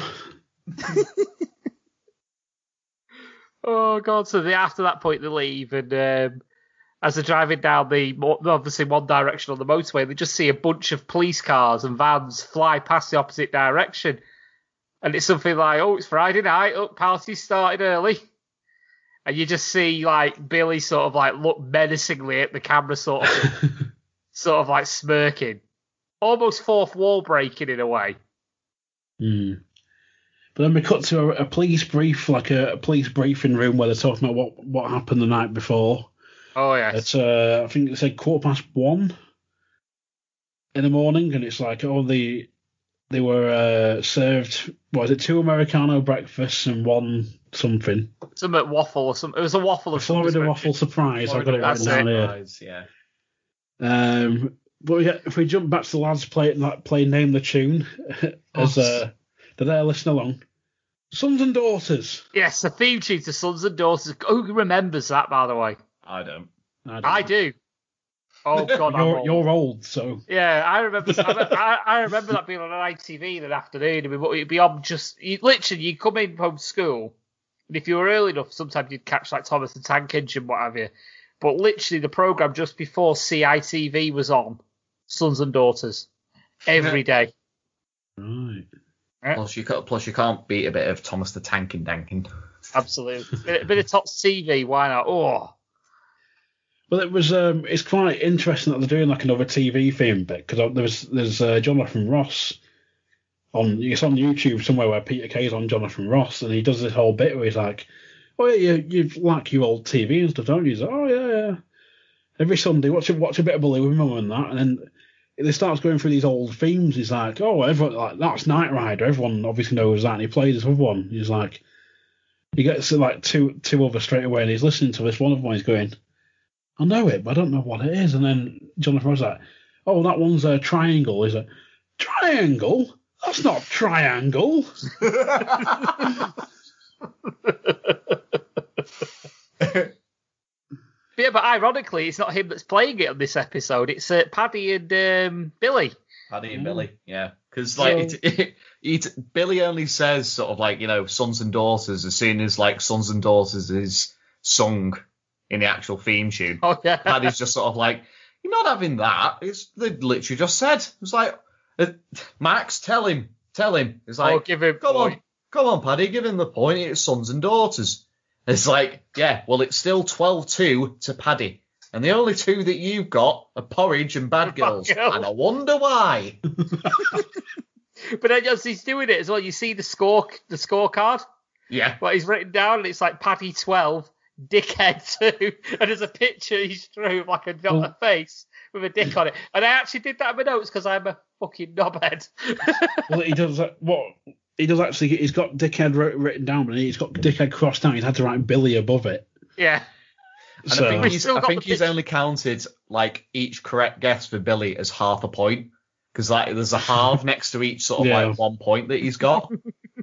Oh god! So they after that point they leave, and um, as they're driving down the obviously one direction on the motorway, they just see a bunch of police cars and vans fly past the opposite direction, and it's something like, "Oh, it's Friday night. Oh, party started early." And you just see like Billy sort of like look menacingly at the camera, sort of, sort of like smirking, almost fourth wall breaking in a way. Hmm. But then we cut to a, a police brief, like a, a police briefing room where they're talking about what, what happened the night before. Oh yes, It's uh, I think it said quarter past one in the morning, and it's like oh the they were uh, served was it two americano breakfasts and one something some waffle or some. It was a waffle of Florida waffle surprise. I've got it it. down here. Yeah. Um, but we get, if we jump back to the lads play like play name the tune as uh, they're there listening along. Sons and daughters. Yes, the theme tune to Sons and Daughters. Who remembers that, by the way? I don't. don't I do. Oh God, I'm You're, old. you're old, so Yeah, I remember. I, I remember that being on an ITV in an afternoon. It'd be, it'd be on just you, literally. You come in from school, And if you were early enough, sometimes you'd catch like Thomas the Tank Engine, what have you. But literally, the program just before CITV was on, Sons and Daughters, every day. Right. Plus you, ca- plus you can't beat a bit of Thomas the Tankin Dankin. Absolutely. a bit of top TV, why not? Oh, Well, it was. Um, it's quite interesting that they're doing like another TV theme bit because there's there's uh, Jonathan Ross on. It's on YouTube somewhere where Peter Kay's on Jonathan Ross, and he does this whole bit where he's like, "Oh yeah, you, you like your old TV and stuff, don't you?" He's like, "Oh yeah, yeah." Every Sunday, watch a watch a bit of Bully with Mum and that, and then he starts going through these old themes. He's like, "Oh, everyone like that's Knight Rider. Everyone obviously knows that." And he plays this other one. He's like, he gets like two two other straight away, and he's listening to this one of them. He's going. I know it, but I don't know what it is. And then Jonathan was like, "Oh, that one's a triangle." He's like, "Triangle? That's not triangle." yeah, but ironically, it's not him that's playing it on this episode. It's uh, Paddy and um, Billy. Paddy and Billy, yeah. Because like So- it, it, it, Billy only says sort of like you know sons and daughters as soon as like sons and daughters is sung in the actual theme tune. Oh yeah. Paddy's just sort of like you're not having that. It's they literally just said it's like uh, Max, tell him, tell him. It's like oh, give him. come on, come on, Paddy, give him the point. It's sons and daughters. It's like yeah, well it's still 12-2 to Paddy. And the only two that you've got are Porridge and Bad Girls. Girls. And I wonder why. But then as he's doing it as well, you see the score, the scorecard. Yeah. What he's written down, and it's like Paddy twelve, Dickhead two, and there's a picture he's drew of like a, Oh. a face with a dick on it. And I actually did that in my notes because I'm a fucking knobhead. well, he does that. What he does actually, he's got dickhead written down, but he's got dickhead crossed out. He's had to write Billy above it. yeah. And So I think he's, I think he's only counted like each correct guess for Billy as half a point because like there's a half next to each sort of Yeah. like one point that he's got,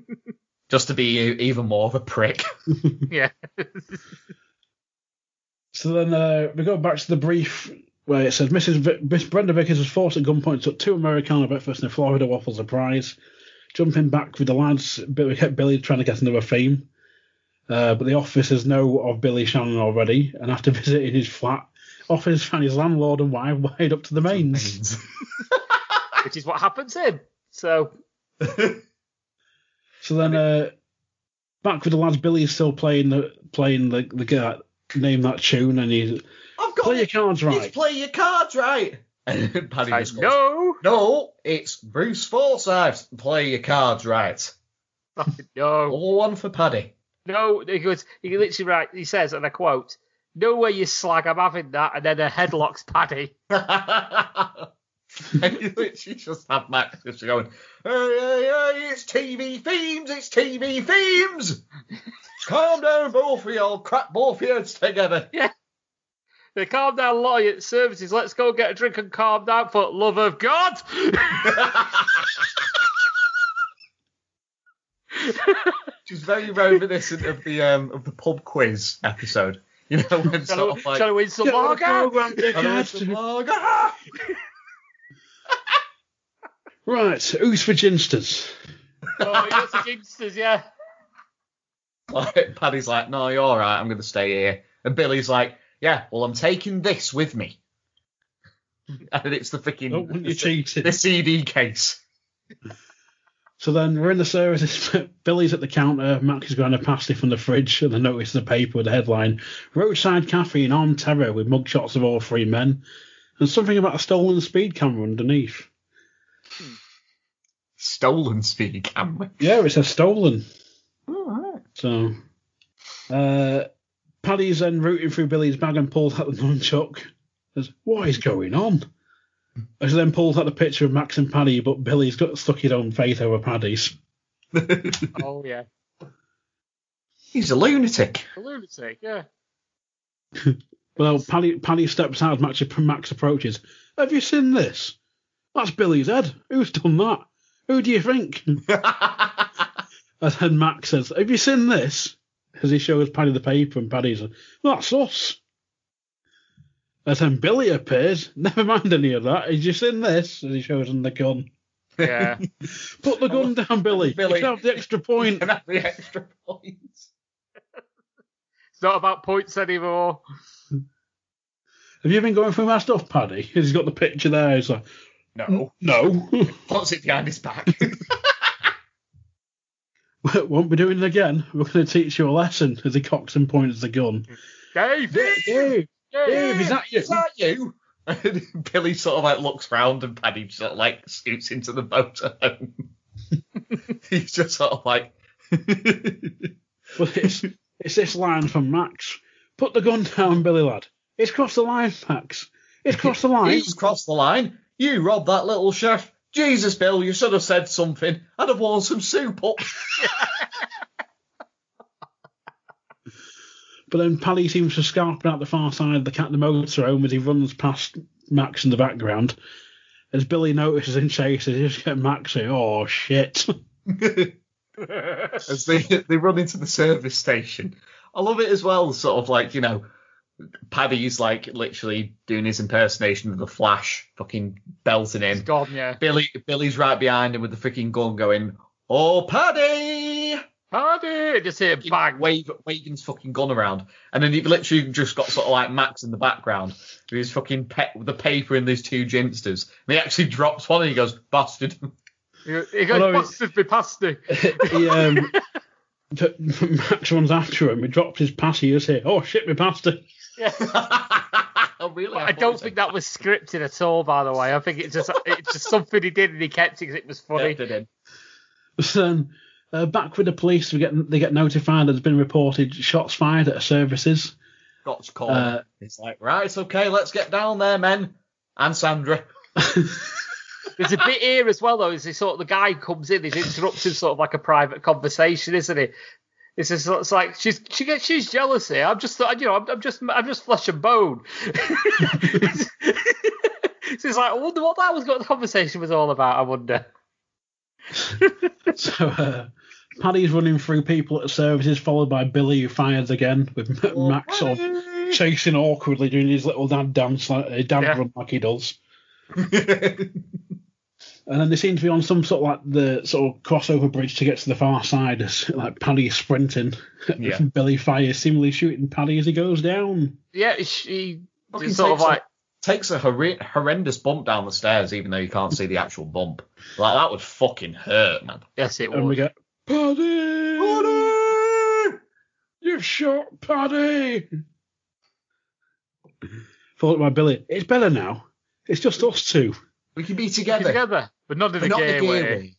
just to be even more of a prick. Yeah. So then uh, we go back to the brief where it says Mrs. Vi- Miss Brenda Vickers was forced at gunpoint, took two Americano breakfast and a Florida waffle surprise. Jumping back with the lads, Billy kept Billy trying to get another fame. Uh, but the officers know of Billy Shannon already, and after visiting his flat, officers found his landlord and wife wired up to the mains. Which is what happened to him. So So then, uh, back with the lads, Billy's still playing the playing the the guy, name that tune, and he's I've got play your cards It's right. play your cards right. And Paddy I just goes, know. No, it's Bruce Forsyth. Play your cards right. No. All one for Paddy. No, he goes. He literally right. He says, and I quote: "No way, you slag. I'm having that." And then a headlocks Paddy. and you literally just have Max just going, hey, hey, hey, it's TV themes, it's TV themes. Calm down, both of you, I'll crack both your heads together. They calm down lawyer services. Let's go get a drink and calm down for love of God. Which is very reminiscent of the um of the pub quiz episode. You know, when Shall, sort we, of like, shall we win some Get on the lager? programme, "Hello, dickhead." it's the vlog, ah!" Right, who's for ginsters? Oh, you got the gangsters, yeah. Like, Paddy's like, no, you're all right. I'm going to stay here. And Billy's like, yeah, well, I'm taking this with me. And it's the freaking you the, the CD case. So then we're in the service. Billy's at the counter. Max is grabbing a pasty from the fridge and the notice the paper with the headline Roadside Cafe in armed terror with mugshots of all three men. And something about a stolen speed camera underneath. Stolen speed camera. Yeah, it says stolen. All right. So uh, Paddy's then rooting through Billy's bag and pulls out the nunchuck. Says, What is going on? And she then pulls out the picture of Max and Paddy, but Billy's got stuck his own face over Paddy's. Oh yeah. He's a lunatic. A lunatic, yeah. Well, Paddy, Paddy steps out as Max, Max approaches. Have you seen this? That's Billy's head. Who's done that? Who do you think? and then Max says, Have you seen this? As he shows Paddy the paper, and Paddy's like, That's us. And then Billy appears. Never mind any of that. He's just in this? As he shows him the gun. Yeah. Put the gun down, Billy. Billy. You can have the extra point. Can have the extra points. It's not about points anymore. Have you been going through my stuff, Paddy? He's got the picture there. He's like, No. no, Puts it behind his back. won't be doing it again. We're going to teach you a lesson. As he cocks and points the gun. Dave, Dave, Dave, Dave, is that you? Is that you? Billy sort of like looks round and Paddy sort of like scoots into the motorhome. He's just sort of like. But it's it's this line from Max. Put the gun down, Billy lad. It's crossed the line, Max. It's crossed the line. He's crossed the line. You robbed that little chef. Jesus, Bill, you should have said something. I'd have worn some soup up. But then Paddy seems to scarping out the far side of the cat the motorhome as he runs past Max in the background. As Billy notices and chases, he just get Max saying, "Oh shit!" As they they run into the service station. I love it as well. Sort of like you know, Paddy's like literally doing his impersonation of the Flash, fucking belting in. gone, yeah. Billy Billy's right behind him with the freaking gun going, "Oh, Paddy!" Paddy, just hear bang. Wave, waving his fucking gun around, and then you've literally just got sort of like Max in the background with his fucking pe- with the paper in these two ginsters. And he actually drops one and he goes, "Bastard!" He, he goes, no, busted me pasty. he, um, t- Max runs after him. He drops his pass. He just here. Oh shit, me past it. Yeah. really? I don't think that was scripted at all, by the way. I think it's just it's just something he did and he kept it because it was funny. Did him. Then uh, back with the police, we get they get notified that there's been reported shots fired at services. Got called. Uh, it's like, right, it's okay, let's get down there, men. And Sandra. There's a bit here as well, though. Is he sort of the guy comes in, he's interrupting sort of like a private conversation, isn't he? It's just it's like she's she gets she's jealous here. I'm just you know I'm, I'm just I'm just flesh and bone. so it's like I wonder what that was what the conversation was all about. I wonder. So uh, Paddy's running through people at services, followed by Billy, who fires again, with M- Max sort of chasing awkwardly, doing his little dad dance, like uh, dad Yeah. run like he does. And then they seem to be on some sort of like the sort of crossover bridge to get to the far side, as like Paddy is sprinting. Yeah. Billy fires, seemingly shooting Paddy as he goes down. Yeah, she Fucking sort of takes a- like Takes a horri- horrendous bump down the stairs, even though you can't see the actual bump. Like that would fucking hurt, man. yes, it would. And we was. get Paddy, Paddy you've shot Paddy. Followed by Billy. It's better now. It's just us two. We can be together. Together, but not in But a not gay the gay way.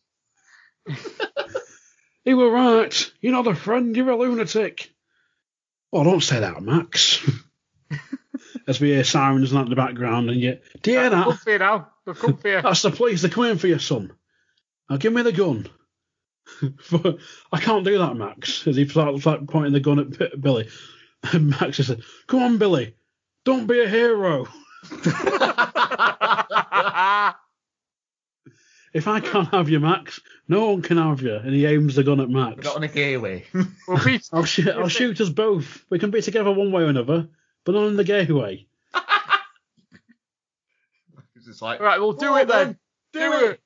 way. You were right. You're not a friend. You're a lunatic. Oh, don't say that, Max. As we hear sirens in the background, and you, They've come for you now. They've come for you. that's the police. They're coming for your son. Now give me the gun. But I can't do that, Max. As he starts like pointing the gun at P- Billy, and Max just said, "Come on, Billy, don't be a hero. If I can't have you, Max, no one can have you." And he aims the gun at Max. Not in a gay way. well, we, I'll, sh- I'll shoot us both. We can be together one way or another, but not in the gay way. It's like, right, we'll do "Go it on then. Do, Do it. it.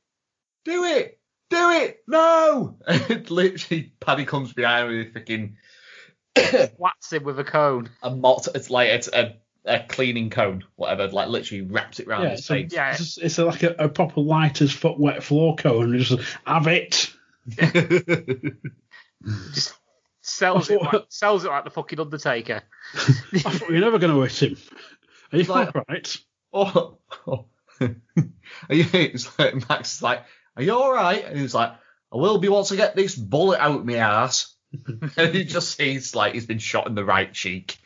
Do it. Do it. No. And literally, Paddy comes behind with a freaking Whacks him with a cone. a mot. It's like it's a, a cleaning cone, whatever. Like literally wraps it round Yeah, his so face. Yeah. it's, just- it's like a, a proper lighter's foot wet floor cone. And just have it. Just sells I it, like, sells it like the fucking Undertaker. I thought you were never going to hit him. Are you Like- all right? oh, oh. Are you, it's like Max is like, "Are you all right?" And he's like, "I will be once I get this bullet out my ass." and he just sees like he's been shot in the right cheek.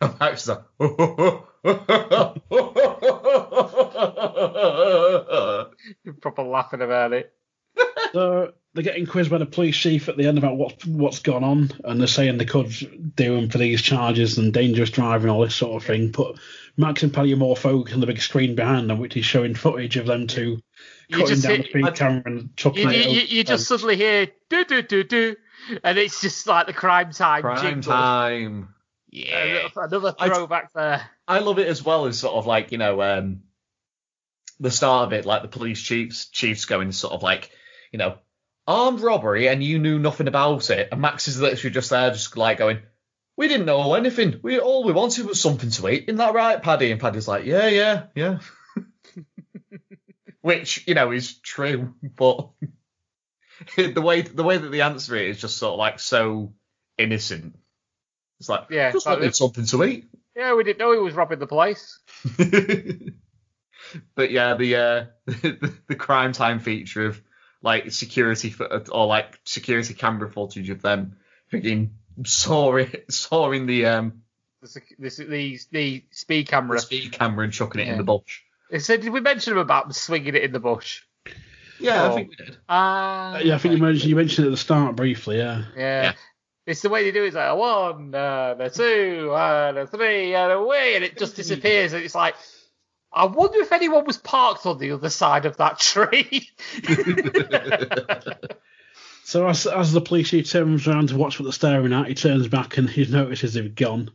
And Max is like, Proper laughing about it. So they're getting quizzed by the police chief at the end about what, what's gone on, and they're saying they could do him for these charges and dangerous driving, all this sort of thing. But Max and Paddy are more focused on the big screen behind them, which is showing footage of them two You cutting down hit- the speed I- camera and chucking You, it you, you, you just suddenly hear do do do do, and it's just like the crime time Crime jingle. time. Yeah. Another- Another I- throwback there. I love it as well as sort of like, you know, um, the start of it, like the police chiefs, chiefs going sort of like, you know, armed robbery and you knew nothing about it. And Max is literally just there, just like going, we didn't know anything. We all we wanted was something to eat. Isn't that right, Paddy? And Paddy's like, yeah, yeah, yeah. Which you know is true, but the way the way that they answer it is just sort of like so innocent. It's like, Yeah, just like wanted something to eat. Yeah, we didn't know he was robbing the place. but yeah, the, uh, the the crime time feature of like security fo- or like security camera footage of them freaking sawing sawing the um The, the, the, the speed the camera. speed camera and chucking it in the bush. They said, did we mention him about swinging it in the bush? Yeah, Oh. I think we did. Ah, yeah, I think you mentioned you mentioned it at the start briefly. Yeah. Yeah. Yeah. It's the way they do it. It's like a one, uh, and a two, uh, and a three, uh, and away, and it just disappears. And it's like, I wonder if anyone was parked on the other side of that tree. So as as the police chief turns around to watch what they're staring at, he turns back and he notices they've gone.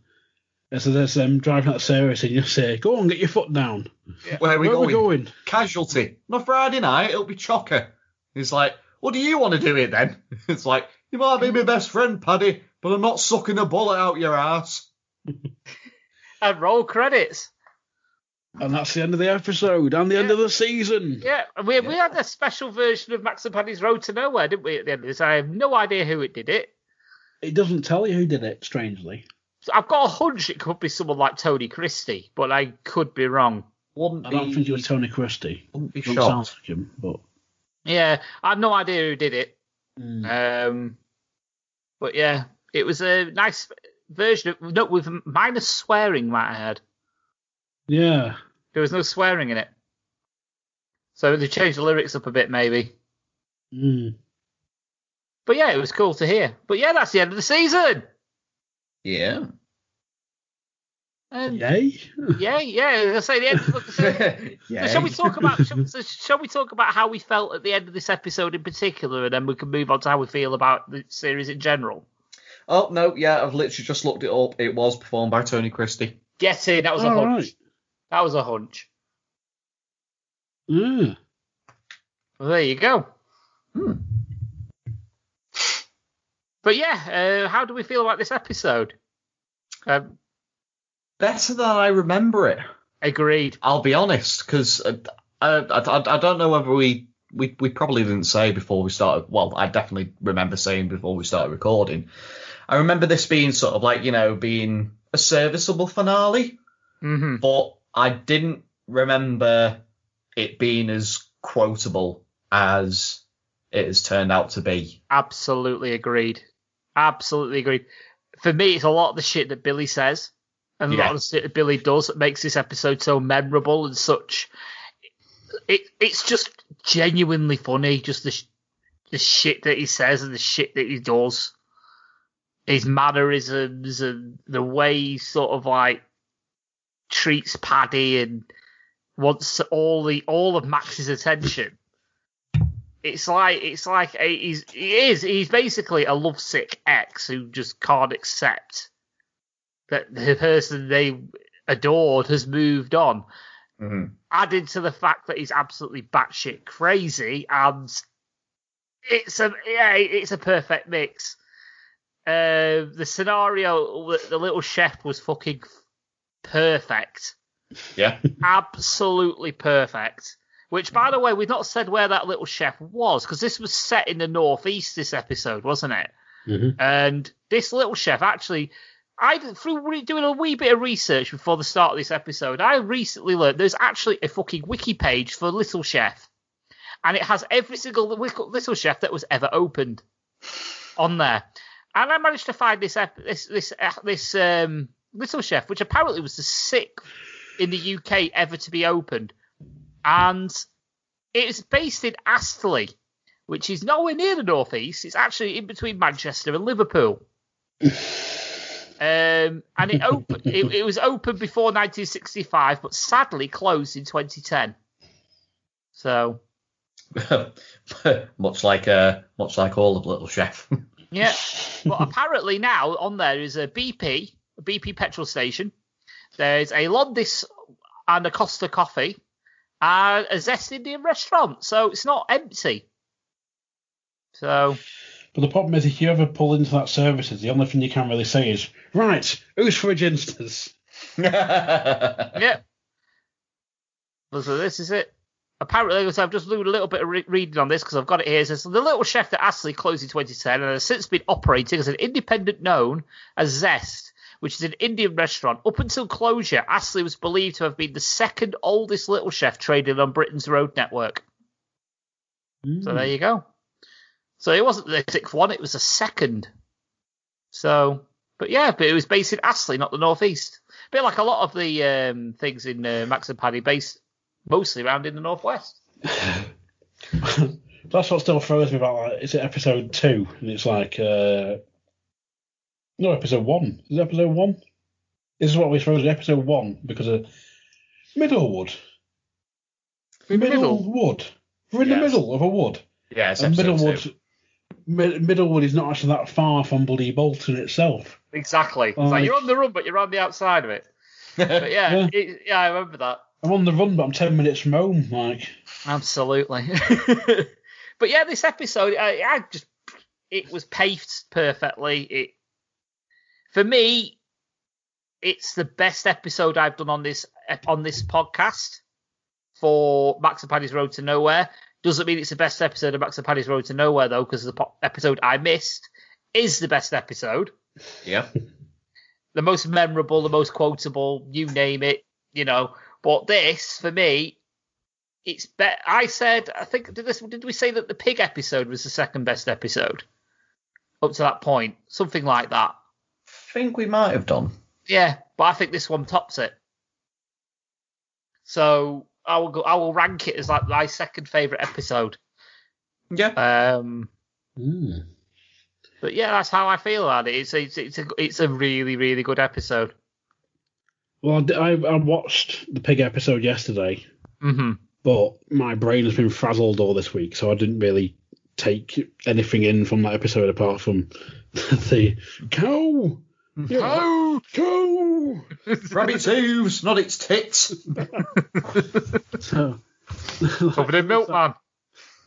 And so there's them driving out the service and you say, "Go on, get your foot down." Where are we Where going? are we going? Casualty. On Friday night, it'll be chocker. He's like, what do you want to do it then? It's like, you might be my best friend, Paddy, but I'm not sucking a bullet out your ass. and roll credits. And that's the end of the episode and the end of the season. Yeah, and we, we had a special version of Max and Paddy's Road to Nowhere, didn't we, at the end of this? I have no idea who it did it. It doesn't tell you who did it, strangely. So I've got a hunch it could be someone like Tony Christie, but I could be wrong. Wouldn't I don't be, think it was Tony Christie. wouldn't be Doesn't shocked. sound like him, but Yeah, I have no idea who did it. Mm. Um, but yeah, it was a nice version of no with minus swearing. Might I add, yeah. there was no swearing in it, so they changed the lyrics up a bit maybe. Mm. But yeah, it was cool to hear. But yeah, that's the end of the season. Yeah. And Yay. yeah, yeah, I say the end. So, yeah. so shall we talk about shall, so shall we talk about how we felt at the end of this episode in particular, and then we can move on to how we feel about the series in general. Oh no, yeah, I've literally just looked it up. It was performed by Tony Christie. Get in, that was a hunch. right. That was a hunch. Yeah. Well, there you go. Hmm. But yeah, uh, how do we feel about this episode? Um, Better than I remember it. agreed. I'll be honest, because uh, I, I, I don't know whether we, we we probably didn't say before we started. Well, I definitely remember saying before we started recording. I remember this being sort of like you know being a serviceable finale, hmm but I didn't remember it being as quotable as it has turned out to be. Absolutely agreed. Absolutely agreed. For me, it's a lot of the shit that Billy says and a lot of the shit Billy does that makes this episode so memorable and such. It it's just genuinely funny. Just the sh- the shit that he says and the shit that he does. His mannerisms and the way he sort of like treats Paddy and wants all the all of Max's attention it's like it's like a, he's he is he's basically a lovesick ex who just can't accept that the person they adored has moved on. Mm-hmm. Added to the fact that he's absolutely batshit crazy, and it's a yeah, it's a perfect mix. Uh, the scenario, the, the little chef was fucking perfect Yeah. absolutely perfect. Which, by the way, we've not said where that little chef was because this was set in the northeast. This episode, wasn't it? Mhm. And this little chef actually, I through doing a wee bit of research before the start of this episode, I recently learned there's actually a fucking wiki page for Little Chef, and it has every single Little Chef that was ever opened on there. And I managed to find this this this uh, this um, Little Chef, which apparently was the sixth in the UK ever to be opened, and it's based in Astley, which is nowhere near the northeast. It's actually in between Manchester and Liverpool. Um, and it opened. it, it was open before 1965, but sadly closed in 2010. So much like uh, much like all of Little Chef. yeah, but apparently now on there is a BP, a BP petrol station. There's a Londis and a Costa Coffee, and a Zest Indian restaurant. So it's not empty. So But the problem is, if you ever pull into that services, the only thing you can really say is, right, who's for Ginsters? yeah. Well, So this is it. Apparently, so I've just doing a little bit of re- reading on this because I've got it here. It says the little chef that Astley closed in 2010 and has since been operating as an independent known as Zest, which is an Indian restaurant. Up until closure, Astley was believed to have been the second oldest little chef traded on Britain's road network. So there hmm. you go. So it wasn't the sixth one; it was the second. So, but yeah, but it was based in Astley, not the northeast. A bit like a lot of the um, things in uh, Max and Paddy, based mostly around in the northwest. That's what still throws me about like, is it episode two? And it's like, uh, no, episode one. Is it episode one? This is what we throws me, episode one because of Middlewood. Middlewood. We're in the middle of a wood. yeah, it's and Middlewood, two. Mid- Middlewood is not actually that far from bloody Bolton itself. Exactly. It's like you're on the run, but you're on the outside of it. But yeah, Yeah. It, yeah, I remember that. I'm on the run, but I'm ten minutes from home. Like, Absolutely. but yeah, this episode, I, I just it was paced perfectly. It for me, it's the best episode I've done on this on this podcast for Max and Paddy's Road to Nowhere. Doesn't mean it's the best episode of Max and Paddy's Road to Nowhere though, because the po- episode I missed is the best episode, Yeah. the most memorable, the most quotable, you name it, you know. But this, for me, it's bet. I said, I think did this did we say that the pig episode was the second best episode up to that point, something like that. I think we might have done. Yeah, but I think this one tops it. So I will go. I will rank it as like my second favorite episode. Yeah. Um, mm. but yeah, that's how I feel about it. It's it's it's a it's a really really good episode. well, I, I watched the pig episode yesterday, hmm but my brain has been frazzled all this week, so I didn't really take anything in from that episode apart from the cow. Yeah, Oh, cow. Rabbit's hooves, not its tits. So, covered in milk, man.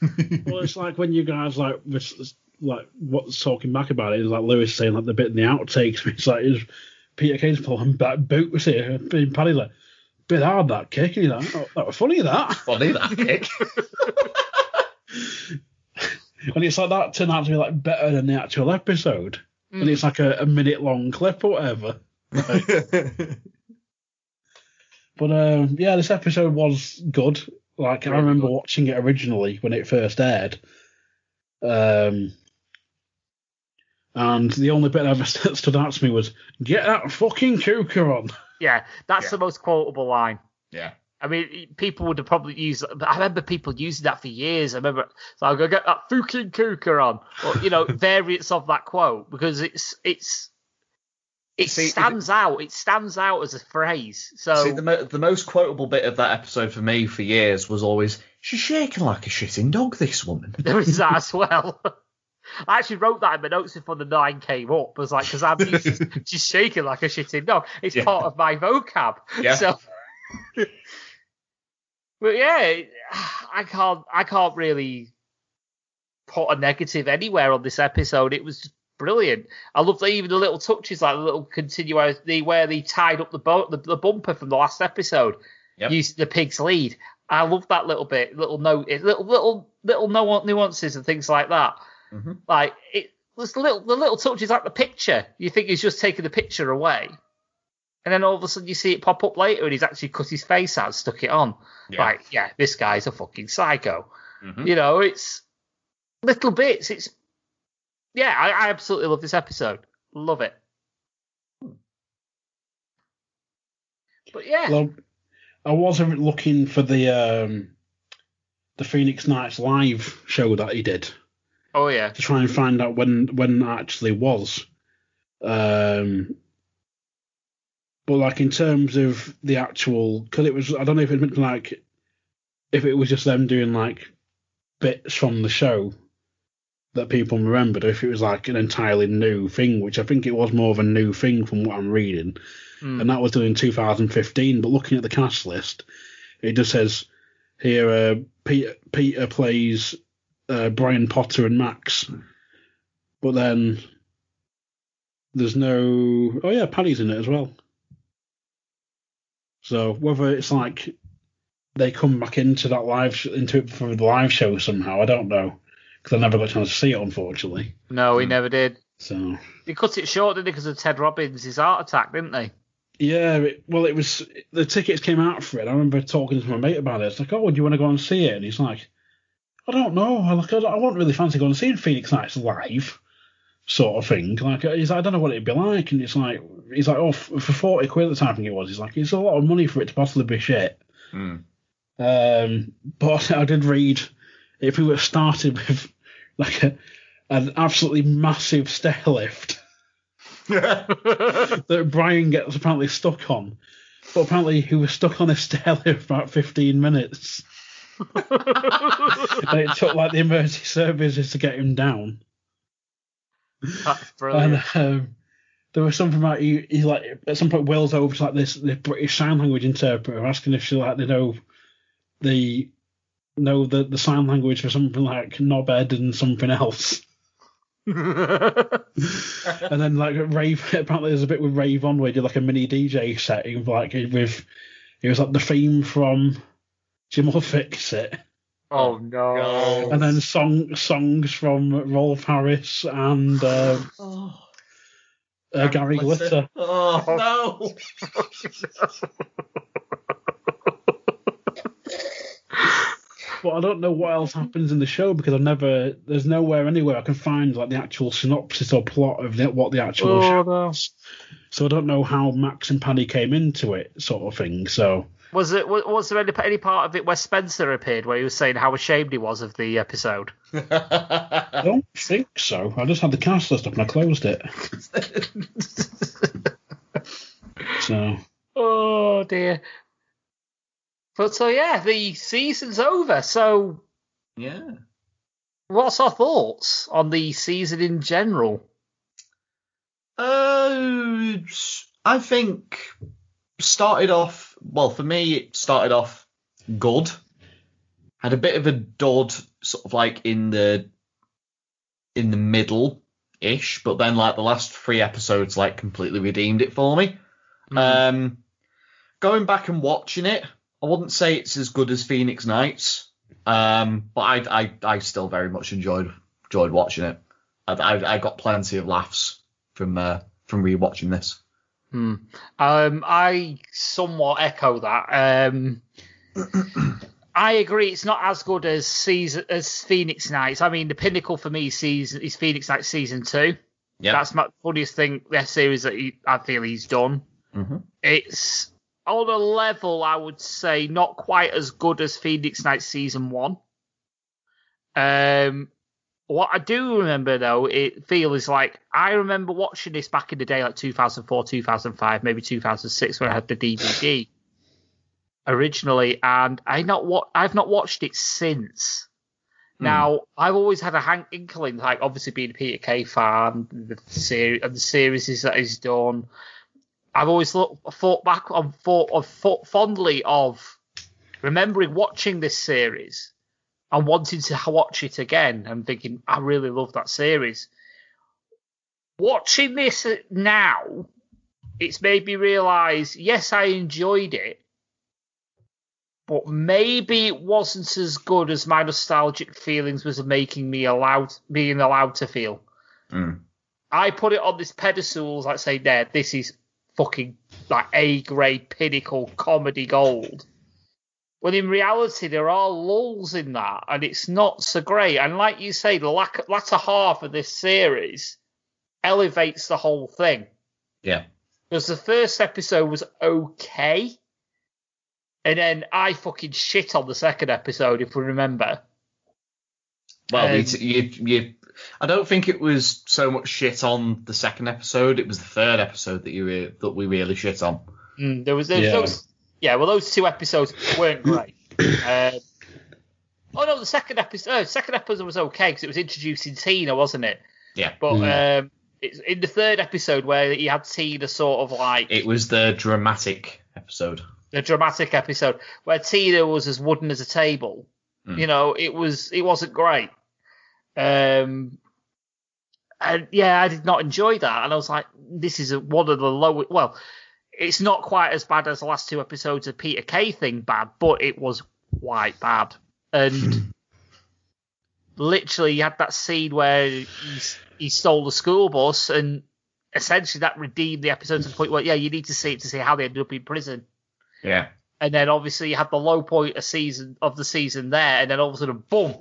well, it's like when you guys like was like what's talking back about it is like Lewis saying like the bit in the outtakes. It's like is Peter Kay's pulling back boot was here, being Paddy like bit hard that kick, and he's like, oh, that was funny that, Funny that kick. and it's like that turned out to be like better than the actual episode, and hmm. it's like a, a minute long clip or whatever. But um, yeah, this episode was good. Like I remember good. watching it originally when it first aired. Um, and the only bit that ever st- stood out to me was "Get that fucking cougar on." Yeah, that's Yeah. the most quotable line. yeah. I mean, people would have probably used. I remember people using that for years. I remember, so I'll go get that fucking cougar on, or you know, variants of that quote because it's it's it See, stands out. It stands out as a phrase. So See, the, mo- the most quotable bit of that episode for me for years was always, she's shaking like a shitting dog, this woman. there is that as well. I actually wrote that in my notes before the nine came up. I was like, because I'm to she's shaking like a shitting dog. It's Yeah. part of my vocab. Yeah. So, but yeah, I can't, I can't really put a negative anywhere on this episode. It was just brilliant. I love the, even the little touches, like the little continuity where they tied up the boat, the, the bumper from the last episode, Yep. using the pig's lead. I love that little bit, little note, little little little nuances and things like that. Mhm. Like it the little the little touches like the picture. You think he's just taking the picture away, and then all of a sudden you see it pop up later, and he's actually cut his face out, and stuck it on. Yeah. Like, yeah, this guy's a fucking psycho. Mhm. You know, it's little bits. It's yeah, I, I absolutely love this episode. Love it. But yeah, Well, I wasn't looking for the um, the Phoenix Nights live show that he did oh yeah, to try and find out when when that actually was. Um, but like in terms of the actual, because it was, I don't know if it meant like if it was just them doing like bits from the show that people remembered, if it was like an entirely new thing, which I think it was more of a new thing from what I'm reading Mm. and that was done in 2015. But looking at the cast list, it just says here uh, Peter Peter plays uh, Brian Potter and Max, but then there's no. Oh yeah, Paddy's in it as well. So whether it's like they come back into that live into it for the live show somehow, I don't know because I never got a chance to see it unfortunately. No, he never did. So They cut it short, didn't they, because of Ted Robbins' his heart attack, didn't they? yeah, it, well it was the tickets came out for it. I remember talking to my mate about it. It's like, oh, do you want to go and see it? And he's like, I don't know. I like I, don't, I won't really fancy going and seeing Phoenix Nights live. Sort of thing. Like he's like, I don't know what it'd be like, and it's like he's like, oh, for forty quid at the time, I think it was. He's like, it's a lot of money for it to possibly be shit. Hmm. Um, but I did read if we were started with like a, an absolutely massive stair lift that Brian gets apparently stuck on, but apparently he was stuck on a stair lift for about 15 minutes, and it took like the emergency services to get him down. That's brilliant. And um, there was something about he, he like at some point Will's over to like this the British sign language interpreter asking if she like they know the know the, the sign language for something like knobhead and something else. and then like rave apparently there's a bit with Ray Von where he did like a mini DJ setting like with it was like the theme from Jim will fix it. oh no. God. And then song songs from Rolf Harris and uh, Oh, uh, Gary bless. Glitter. Oh no! But I don't know what else happens in the show because I've never. There's nowhere anywhere I can find like the actual synopsis or plot of the, what the actual Oh, show no. is. So I don't know how Max and Paddy came into it, sort of thing. So Was it? Was, was there any, any part of it where Spencer appeared, where he was saying how ashamed he was of the episode? I don't think so. I just had the cast list up and I closed it. So Oh dear. But so yeah, the season's over. So yeah. what's our thoughts on the season in general? Uh, I think started off well for me. It started off good. Had a bit of a dud, sort of like in the in the middle ish, but then like the last three episodes like completely redeemed it for me. Um, going back and watching it, I wouldn't say it's as good as Phoenix Nights, um, but I, I I still very much enjoyed enjoyed watching it. I, I, I got plenty of laughs from uh, from rewatching this. Hmm. Um, I somewhat echo that. Um, I agree. It's not as good as season as Phoenix Nights. I mean, the pinnacle for me season is Phoenix Nights season two. Yeah. That's my funniest thing. That series that he, I feel he's done. Mm-hmm. It's on a level I would say not quite as good as Phoenix Nights season one. Um, what I do remember though, it feels like I remember watching this back in the day, like 2004, 2005, maybe 2006, when I had the DVD originally, and I not what I've not watched it since. Now I've always had a hang- inkling, like obviously being a Peter Kay fan, the series and the series that he's done. I've always thought back on thought, of, thought fondly of remembering watching this series and wanting to watch it again and thinking I really love that series. Watching this now, it's made me realise yes, I enjoyed it, but maybe it wasn't as good as my nostalgic feelings was making me allowed being allowed to feel. Mm. I put it on this pedestal, like say, there, this is fucking like A grade pinnacle comedy gold. When in reality, there are lulls in that, and it's not so great. And like you say, the lack, latter half of this series elevates the whole thing. Yeah. Because the first episode was okay, and then I fucking shit on the second episode, if we remember. Well, Um, you, you, you, I don't think it was so much shit on the second episode. It was the third episode that you re- that we really shit on. Mm, there was there, Yeah. those, yeah. Well, those two episodes weren't great. um, oh no, the second episode, oh, second episode was okay because it was introducing Tina, wasn't it? Yeah. But Mm. um, it's in the third episode where he had Tina sort of like It was the dramatic episode. the dramatic episode where Tina was as wooden as a table. Mm. You know, it was it wasn't great. Um, and yeah, I did not enjoy that. And I was like, this is one of the lowest. Well, it's not quite as bad as the last two episodes of Peter Kay thing bad, but it was quite bad. And literally, you had that scene where he, he stole the school bus, and essentially that redeemed the episode to the point where, yeah, you need to see it to see how they ended up in prison. Yeah. And then obviously you had the low point of season of the season there, and then all of a sudden, boom,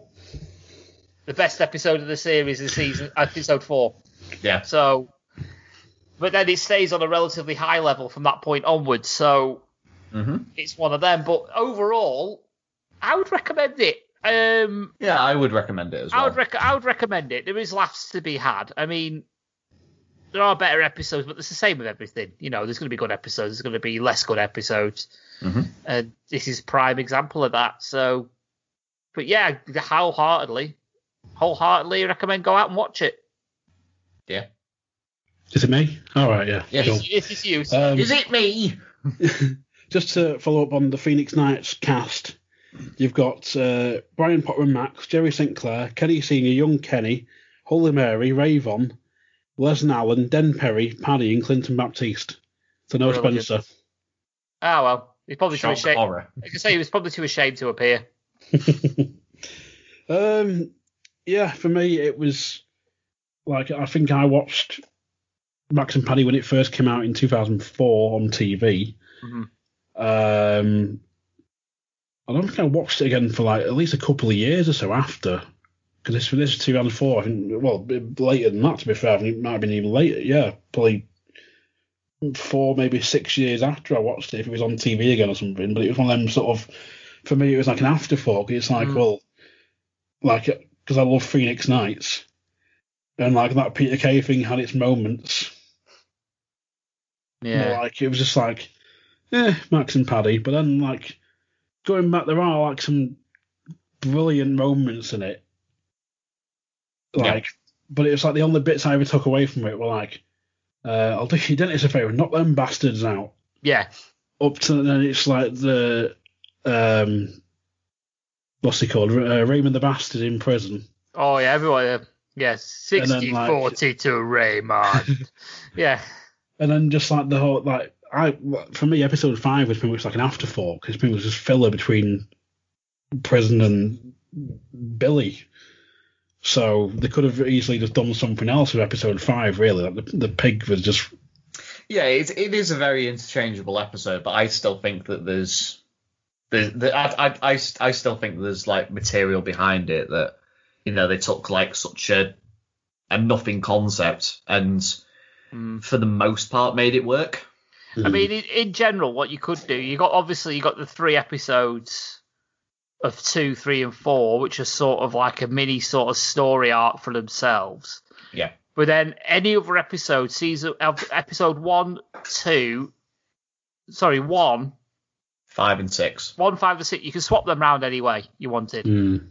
the best episode of the series is season episode four. Yeah. So, but then it stays on a relatively high level from that point onwards. So hmm it's one of them. But overall, I would recommend it. Um, Yeah, I would recommend it as well. I would rec- I would recommend it. There is laughs to be had. I mean, there are better episodes, but it's the same with everything. You know, there's going to be good episodes. There's going to be less good episodes, Mhm. and this is prime example of that. So, but yeah, wholeheartedly, wholeheartedly recommend go out and watch it. yeah. Is it me? All right, yeah. Yes. cool. If it's you, Um, Is it me? just to follow up on the Phoenix Nights cast, you've got uh, Brian Potter and Max, Jerry St. Clair, Kenny Senior, Young Kenny, Holy Mary, Ray Von, Les Allen, Den Perry, Paddy, and Clinton Baptiste. So no Brilliant. Spencer. oh well, he's probably too Shock ashamed. horror. I can say he was probably too ashamed to appear. um, yeah, for me it was like I think I watched Max and Paddy when it first came out in 2004 on TV. Mhm. Um, I don't think I watched it again for like at least a couple of years or so after. Because this, this was 2004, I think, well, later than that, to be fair. I think it might have been even later. Yeah, probably four, maybe six years after I watched it, if it was on TV again or something. But it was one of them sort of, for me, it was like an afterthought. It's like, Mm. well, like, because I love Phoenix Nights. And like that Peter Kay thing had its moments. Yeah, like it was just like, eh, Max and Paddy. But then like going back, there are like some brilliant moments in it. Yeah. Like, but it was like the only bits I ever took away from it were like, uh, I'll do you Dennis a favour, knock them bastards out. yeah, Up to then it's like the um, what's he called? Uh, Raymond the Bastard in prison. oh yeah, everyone. Uh, yeah, then, 60 like- 40 to Raymond. yeah, And then just like the whole like I for me episode five was pretty much like an afterthought because it was just filler between prison and Billy. So they could have easily just done something else with episode five. Really, like the the pig was just Yeah, it, it is a very interchangeable episode, but I still think that there's, there's the, I, I, I, I still think there's like material behind it that, you know, they took like such a, a nothing concept and Mm. for the most part made it work. I mean, in, in general, what you could do, you got obviously you got the three episodes of two, three, and four, which are sort of like a mini sort of story arc for themselves. Yeah. But then any other episode, season of episode one, two, sorry, one, Five and six. one, five, and six, you can swap them round any way you wanted. Mm.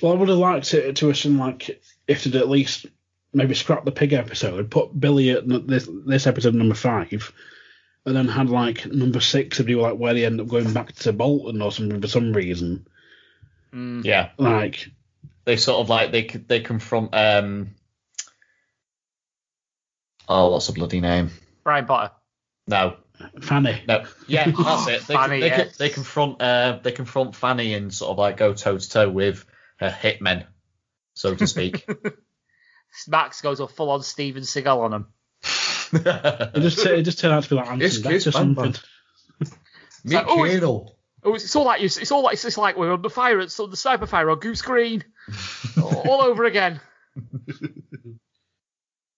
Well, I would have liked it to assume like if they'd at least maybe scrap the pig episode, put Billy at this this episode number five, and then had like number six if they were like where they end up going back to Bolton or something for some reason. Mm. Yeah. Like They sort of like, they, they confront, um, oh, what's the bloody name? Brian Potter. No, Fanny. No, yeah, that's it. They, Fanny, they, yeah. they confront uh, they confront Fanny and sort of like go toe to toe with her hitmen, so to speak. Max goes a full on Steven Seagal on him. It just it just turned out to be like It's Anson Chris Beck or something. Me like, oh, it's- Oh, it's, it's all like you. It's all like it's just like we're on the fire. It's on the sniper fire on Goose Green, all over again.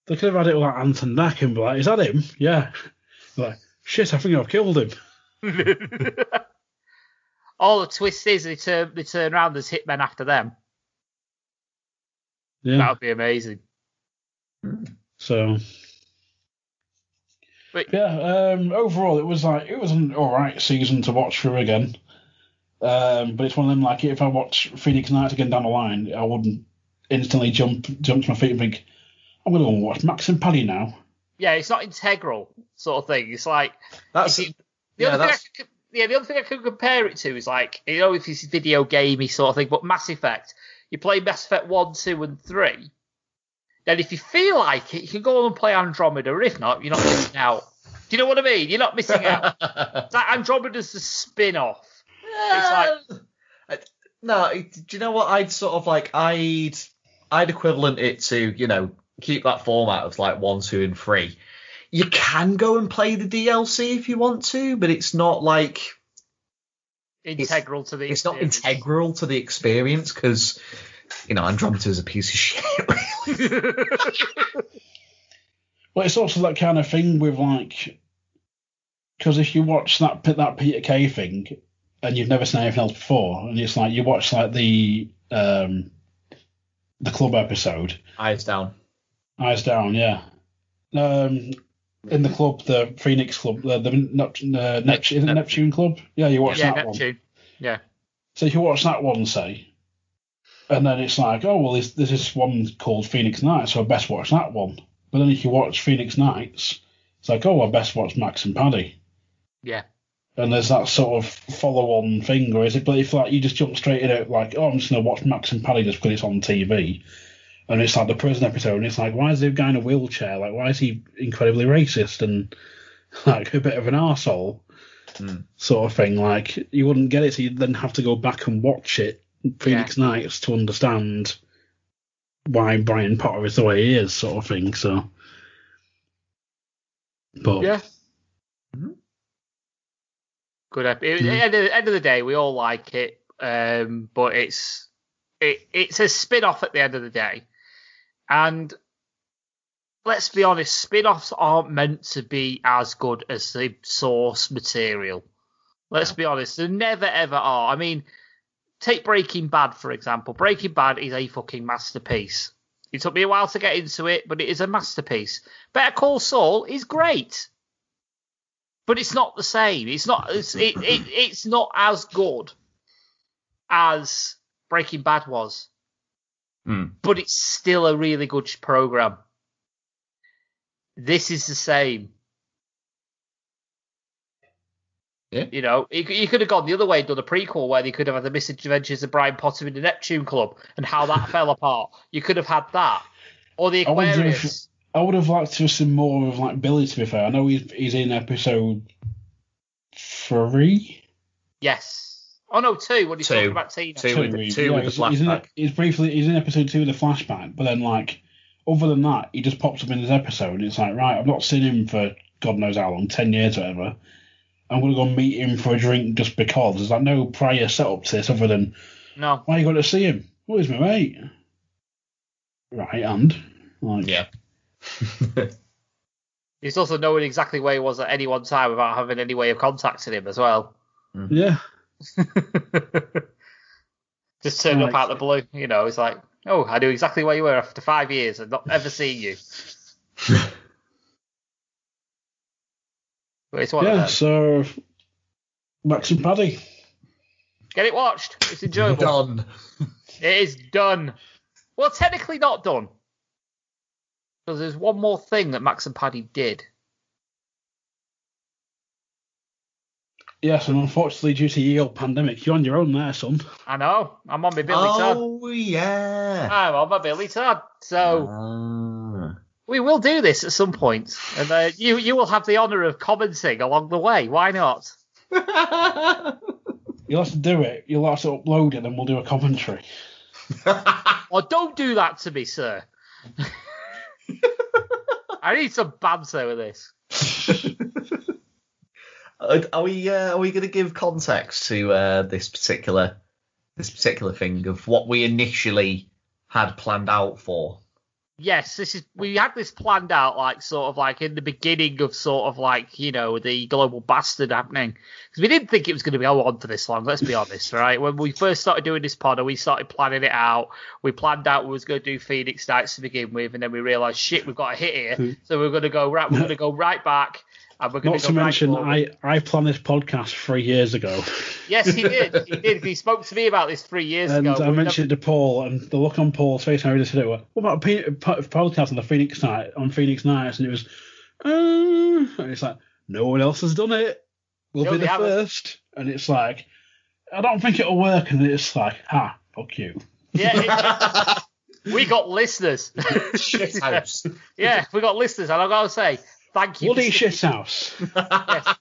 They could have had it with like Anton Beck and be like, "Is that him?" Yeah. Like, shit, I think I've killed him. all the twist is they turn they turn around. There's hitmen after them. Yeah. That would be amazing. So. But- yeah, um, overall it was like it was an all right season to watch through again. Um, but it's one of them like if I watch Phoenix Nights again down the line, I wouldn't instantly jump jump to my feet and think, I'm gonna go and watch Max and Paddy now. Yeah, it's not integral sort of thing. It's like That's The yeah, other thing I could, yeah, the other thing I could compare it to is like you know if it's video gamey sort of thing, but Mass Effect. You play Mass Effect one, two, and three. then if you feel like it, you can go and play Andromeda. Or If not, you're not missing out. Do you know what I mean? You're not missing out. It's like Andromeda's the spin-off. It's like no. Do you know what? I'd sort of like I'd I'd equivalent it to you know keep that format of like one, two, and three. You can go and play the DLC if you want to, but it's not like integral it's, to the. It's experience. not integral to the experience because you know Andromeda is a piece of shit. Really. well, it's also that kind of thing with like because if you watch that that Peter Kay thing and you've never seen anything else before, and it's like you watch like the um the club episode. Eyes down. Eyes down, yeah. Um, in the club, the Phoenix Club, the, the Neptune, uh, Neptune, Neptune. Neptune Club. Yeah, you watch yeah, that Neptune. one. Yeah. So if you watch that one, say, and then it's like, oh well, this this one called Phoenix Nights, so I best watch that one. But then if you watch Phoenix Nights, it's like, oh, I best watch Max and Paddy. Yeah. And there's that sort of follow-on thing, or is it? But if like you just jump straight in it, like, oh, I'm just gonna watch Max and Paddy just because it's on TV, and it's like the prison episode, and it's like, why is the guy in a wheelchair? Like, why is he incredibly racist and like a bit of an arsehole? Mm. Sort of thing. Like, you wouldn't get it, so you'd then have to go back and watch it, Phoenix yeah. Nights, to understand why Brian Potter is the way he is, sort of thing. So, but yeah. Mm-hmm. Good. At the end, end of the day, we all like it, um, but it's it, it's a spin off at the end of the day. And let's be honest, spin offs aren't meant to be as good as the source material. Let's be honest, they never ever are. I mean, take Breaking Bad, for example. Breaking Bad is a fucking masterpiece. It took me a while to get into it, but it is a masterpiece. Better Call Saul is great. But it's not the same. It's not. It's, it, it, it's not as good as Breaking Bad was. Mm. But it's still a really good program. This is the same. Yeah. You know, you, you could have gone the other way and done a prequel where they could have had the misadventures of Brian Potter in the Neptune Club and how that fell apart. You could have had that. Or the Aquarius. I would have liked to have seen more of like Billy. To be fair, I know he's he's in episode three. Yes. Oh no, two. What are you talking about Tina? Two, with, the, two yeah, with he's, the flashback. He's, in, he's briefly he's in episode two with the flashback, but then like other than that, he just pops up in his episode. And It's like right, I've not seen him for God knows how long, ten years or whatever. I'm gonna go meet him for a drink just because. There's like no prior setup to this other than no. Why are you going to see him? Oh, he's my mate. Right, and like, yeah. He's also knowing exactly where he was at any one time without having any way of contacting him as well. Yeah. Just turned up out of the blue, you know. It's like, oh, I knew exactly where you were after five years and not ever seen you. but it's one yeah, so Max and Paddy. Get it watched. It's enjoyable. Done. It is done. Well, technically not done. Because there's one more thing that Max and Paddy did. Yes, and unfortunately, due to the old pandemic, you're on your own there, son. I know. I'm on my Billy Todd. Oh, yeah. I'm on my Billy Tad. So Ah. we will do this at some point, and uh, you you will have the honour of commenting along the way. Why not? You'll have to do it. You'll have to upload it, and we'll do a commentary. Or don't do that to me, sir. I need some banter with this. Uh, Are we uh, are we going to give context to uh, this particular this particular thing of what we initially had planned out for? Yes, this is we had this planned out like sort of like in the beginning of sort of like you know the global bastard happening because we didn't think it was going to go on for this long. Let's be honest, right? When we first started doing this pod, and we started planning it out, we planned out we was going to do Phoenix Nights to begin with, and then we realised shit, we've got a hit here, so we're going to go right. We're going to go right back. And we're Not to go mention, forward. I, I planned this podcast three years ago. Yes, he did. He did. He spoke to me about this three years And ago. I We've mentioned it to Paul, and the look on Paul's face, and I just said, it, was, "What about a pe- po- podcast on the Phoenix night on Phoenix Nights?" And it was, uh, and it's like no one else has done it. We'll No, be the haven't. first. And it's like, I don't think it'll work. And it's like, ah, fuck you. Yeah, it- we got listeners. Shit house. yeah, we got listeners, and I've got to say thank you. Bloody shit house. Yes.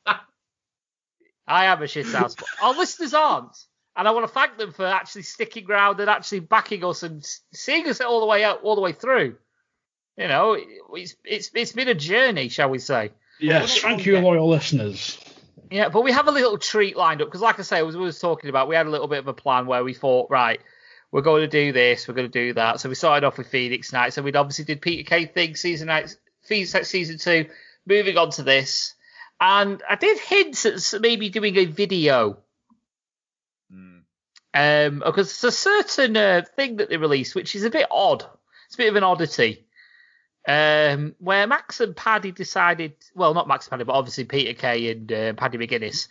I am a shit house, our listeners aren't. And I want to thank them for actually sticking around and actually backing us and seeing us all the way out, all the way through. You know, it's it's it's been a journey, shall we say? Yes, thank you, loyal listeners. Yeah, but we have a little treat lined up because, like I say, as we was talking about, we had a little bit of a plan where we thought, right, we're going to do this, we're going to do that. So we started off with Phoenix Nights, and we'd obviously did Peter Kay thing season night, Nights season two. Moving on to this, and I did hint at maybe doing a video. Um, because it's a certain uh, thing that they released, which is a bit odd. It's a bit of an oddity. Um, where Max and Paddy decided, well, not Max and Paddy, but obviously Peter Kay and uh, Paddy McGuinness,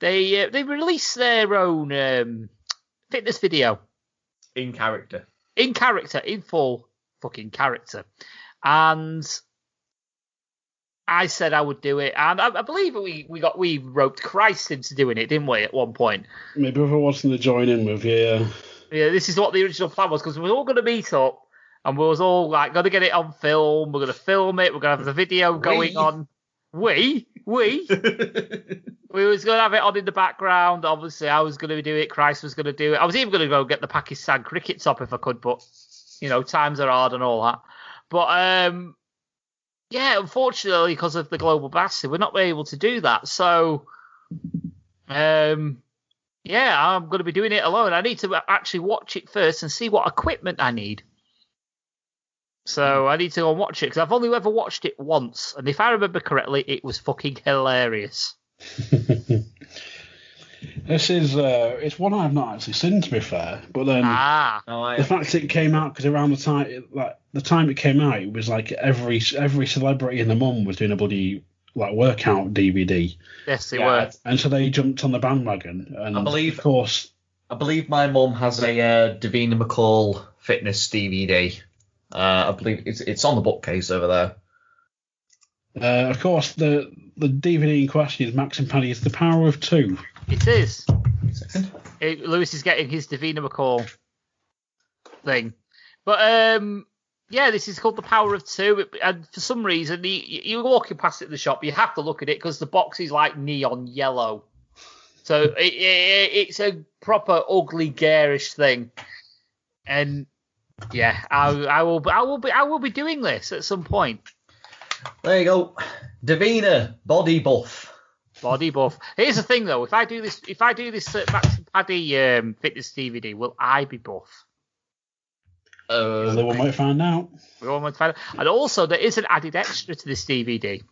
they uh, they released their own um, fitness video In character. in character, in full fucking character, and I said I would do it, and I, I believe we we got we roped Christ into doing it, didn't we? At one point, Maybe if I wasn't to join in with you. Yeah. yeah, this is what the original plan was because we were all going to meet up and we was all like going to get it on film. We're going to film it. We're going to have the video going We? on. We, we, we was going to have it on in the background. Obviously, I was going to do it. Christ was going to do it. I was even going to go get the Pakistan cricket top if I could, but you know, times are hard and all that. But um, yeah, unfortunately, because of the global bastard, we're not able to do that. So, um, yeah, I'm going to be doing it alone. I need to actually watch it first and see what equipment I need. So I need to go and watch it because I've only ever watched it once, and if I remember correctly, it was fucking hilarious. This is uh, it's one I've not actually seen to be fair, but then Ah, No, I, the fact it came out because around the time like the time it came out, it was like every every celebrity in the mum was doing a bloody like workout DVD, yes, they yeah, were. and so they jumped on the bandwagon. And I believe- of course, I believe my mum has a uh, Davina McCall fitness DVD. Uh, I believe it's it's on the bookcase over there. uh, of course, the the DVD in question is Max and Paddy's The Power of Two. It is. Second. It, Lewis is getting his Davina McCall thing, but um, yeah, this is called the Power of Two, It- and for some reason, you, you're walking past it in the shop, you have to look at it because the box is like neon yellow, so it, it, it's a proper ugly, garish thing, and yeah, I, I will, be, I will be, I will be doing this at some point. There you go. Davina body buff. Body buff. Here's the thing though, if I do this, if I do this uh, Max and Paddy um, fitness DVD, will I be buff? Uh, Although we might find out. We all want to find out. And also, there is an added extra to this DVD.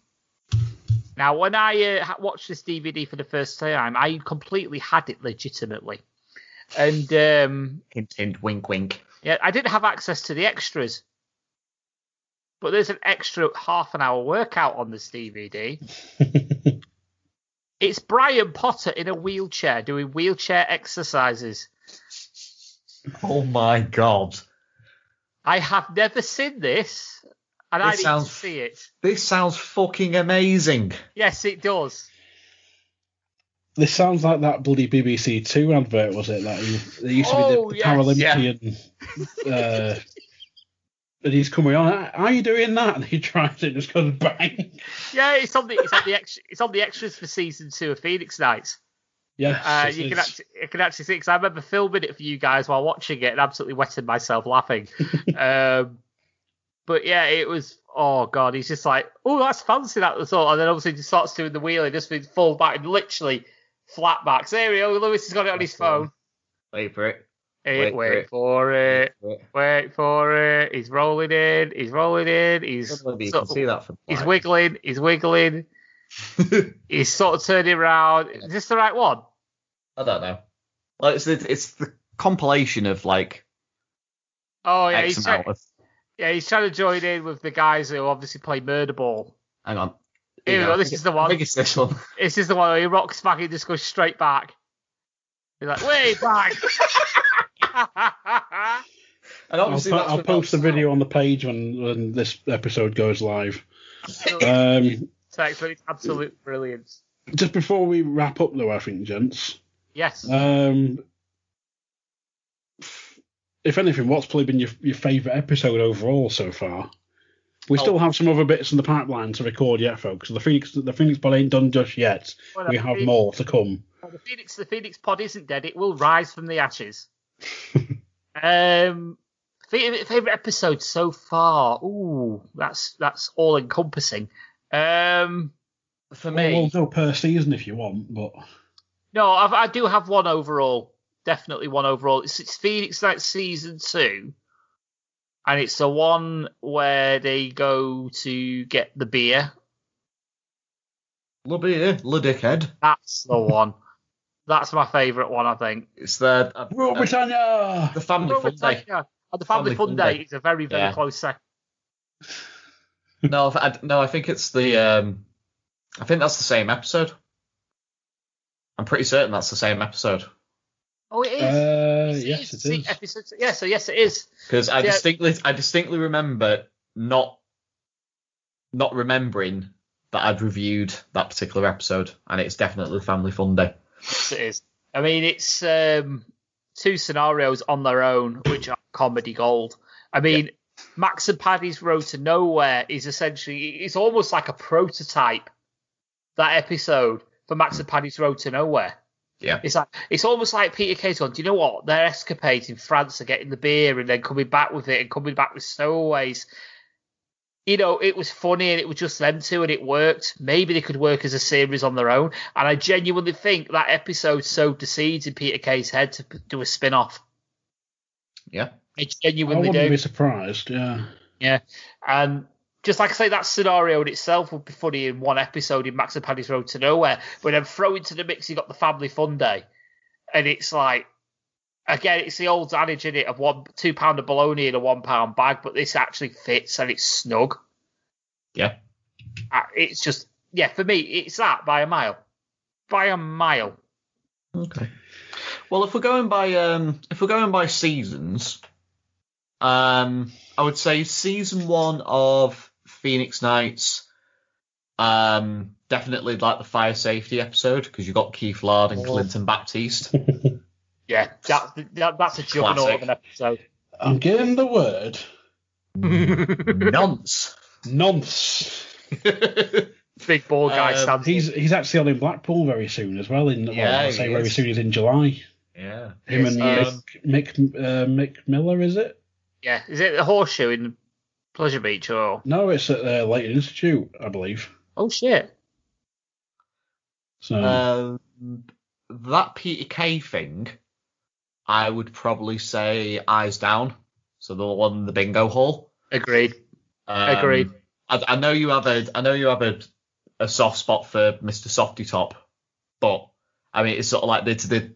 Now, when I uh, watched this DVD for the first time, I completely had it legitimately, and um, hint, hint, wink, wink. yeah, I didn't have access to the extras. But there's an extra half an hour workout on this DVD. It's Brian Potter in a wheelchair doing wheelchair exercises. Oh my god. I have never seen this, and I This need to see it. This sounds fucking amazing. Yes, it does. This sounds like that bloody BBC Two advert, was it? That he, there used to be Oh, the, the yes. Paralympian. Uh, and he's coming on. Are you doing that? And he tries it, just goes bang. Yeah, it's on the it's on the extra, it's on the extras for season two of Phoenix Nights. Yes, Uh, it you can actually you can actually see because I remember filming it for you guys while watching it and absolutely wetting myself laughing. um, but yeah, it was oh god, he's just like oh that's fancy that was all, and then obviously he starts doing the wheel, he just means full back and literally flat backs. There we go. Lewis has got it on his phone. Wait for it. Wait wait, for it. Wait for it. He's rolling in. He's rolling in. He's you can of- see that from he's wiggling. He's wiggling. He's sort of turning around. Is this the right one? I don't know. Well, it's the, it's the compilation of like Oh yeah, X he's trying, of. yeah he's trying to join in with the guys who obviously play murder ball. Hang on. Here we go, this is the one. I think it's this one. This is the one where he rocks back and just goes straight back. He's like, way back. And I'll, po- that's I'll post the video on the page when, when this episode goes live. Um, Text, it's absolute brilliance. just before we wrap up, though, I think, gents, Yes. um, if anything, what's probably been your, your favourite episode overall so far? We Oh. still have some other bits in the pipeline to record yet, folks. The Phoenix the Phoenix Pod ain't done just yet. Well, We have Phoenix- more to come. The Phoenix, the Phoenix pod isn't dead. It will rise from the ashes. um, favorite, favorite episode so far. Ooh, that's that's all encompassing. Um, For me, we'll go per season if you want, but no, I've, I do have one overall. Definitely one overall. It's, it's Phoenix Night season two, and it's the one where they go to get the beer. love it, Le Dickhead. That's the one. That's my favourite one, I think. It's the uh, Rule uh, Britannia. the family fun day. Yeah, and the Family, Family Fun Fun Day Day. is a very, very Yeah. close second. No, I, no, I think it's the. Um, I think that's the same episode. I'm pretty certain that's the same episode Oh, it is. Uh, It yes, is. it episode- yeah, so yes, it is. because I Yeah. distinctly, I distinctly remember not, not remembering that I'd reviewed that particular episode, and it's definitely Family Fun Day. Yes, it is. I mean, it's um, two scenarios on their own, which are comedy gold. I mean, Max and Paddy's Road to Nowhere is essentially, it's almost like a prototype, that episode for Max and Paddy's Road to Nowhere. Yeah. It's like it's almost like Peter Kay's going, Do you know what? Their escapades in France are getting the beer and then coming back with it and coming back with stowaways. You know, it was funny and it was just them two and it worked. Maybe they could work as a series on their own. And I genuinely think that episode sowed the seeds in Peter Kay's head to do a spin off. Yeah. I I genuinely wouldn't do. be surprised. Yeah. Yeah. And just like I say, that scenario in itself would be funny in one episode in Max and Paddy's Road to Nowhere. But then throw into the mix, you got the Family Fun Day. And it's like, again, it's the old adage in it of one two pound of bologna in a one pound bag, but this actually fits and it's snug. Yeah. Uh, It's just, yeah, for me, it's that by a mile. By a mile. Okay. Well, if we're going by um, if we're going by seasons, um, I would say season one of Phoenix Nights, um, definitely like the fire safety episode because you got Keith Lard and Oh. Clinton Baptiste. Yeah, that, that, that's a juggernaut Classic. of an episode. I'm getting the word Nonce. nonce. Big ball guy Um, stands. He's he's actually on in Blackpool very soon as well. In well, Yeah, I he say very is. soon. He's in July. yeah. Him Yes, and he is. Mick Mick, uh, Mick Miller, is it? Yeah, is it the horseshoe in Pleasure Beach or? No, it's at the Layton Institute, I believe. Oh shit! So Um, that Peter Kay thing, I would probably say Eyes Down. So the one in the bingo hall. Agreed. Um, Agreed. I, I know you have a I know you have a, a soft spot for Mr. Softy Top, but I mean it's sort of like the the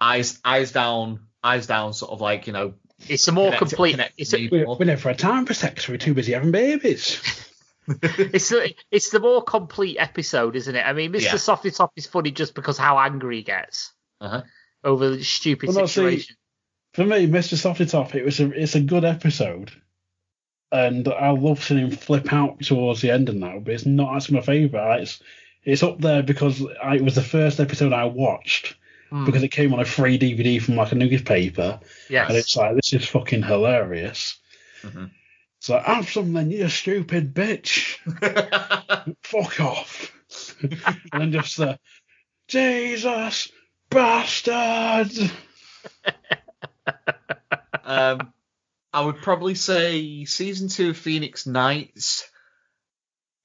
eyes eyes down eyes down sort of like you know It's a more connect- complete. connect It's a, we, people. we never had time for sex. We're too busy having babies. it's a, it's the more complete episode, isn't it? I mean, Mr. Yeah. Softy Top is funny just because how angry he gets Uh-huh. Over the stupid Well, no, see, situation. For me, Mr. Softy Top, it was a it's a good episode, and I love seeing him flip out towards the end and that. But it's not actually my favourite. It's it's up there because I, it was the first episode I watched Hmm. because it came on a free DVD from like a newspaper, yes. and it's like this is fucking hilarious. Mhm. It's like have something, you stupid bitch. Fuck off. and then just the Jesus bastard. um, I would probably say season two of Phoenix Nights.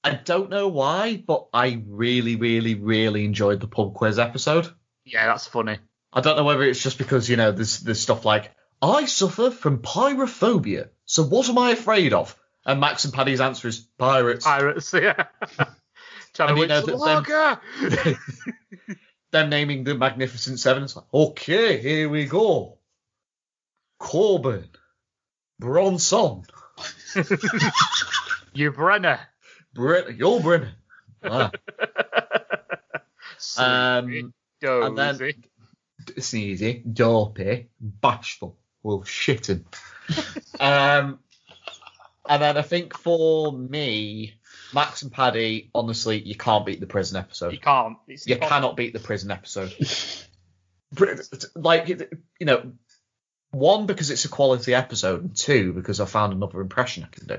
I don't know why, but I really, really, really enjoyed the pub quiz episode. yeah, that's funny. I don't know whether it's just because you know there's there's stuff like I suffer from pyrophobia, so what am I afraid of? And Max and Paddy's answer is pirates. Pirates, yeah. Trying And to you win know some that lager. Them naming the Magnificent Seven. It's like, okay, here we go. Corbin, Bronson, you Brenner. You're Brennan. Ah, Sweet um, and then sneezy, dopey, bashful, well, shitting. um, and then I think for me, Max and Paddy, honestly, you can't beat the prison episode. You can't. It's You impossible. cannot beat the prison episode. Like you know, One because it's a quality episode, and two because I found another impression I can do.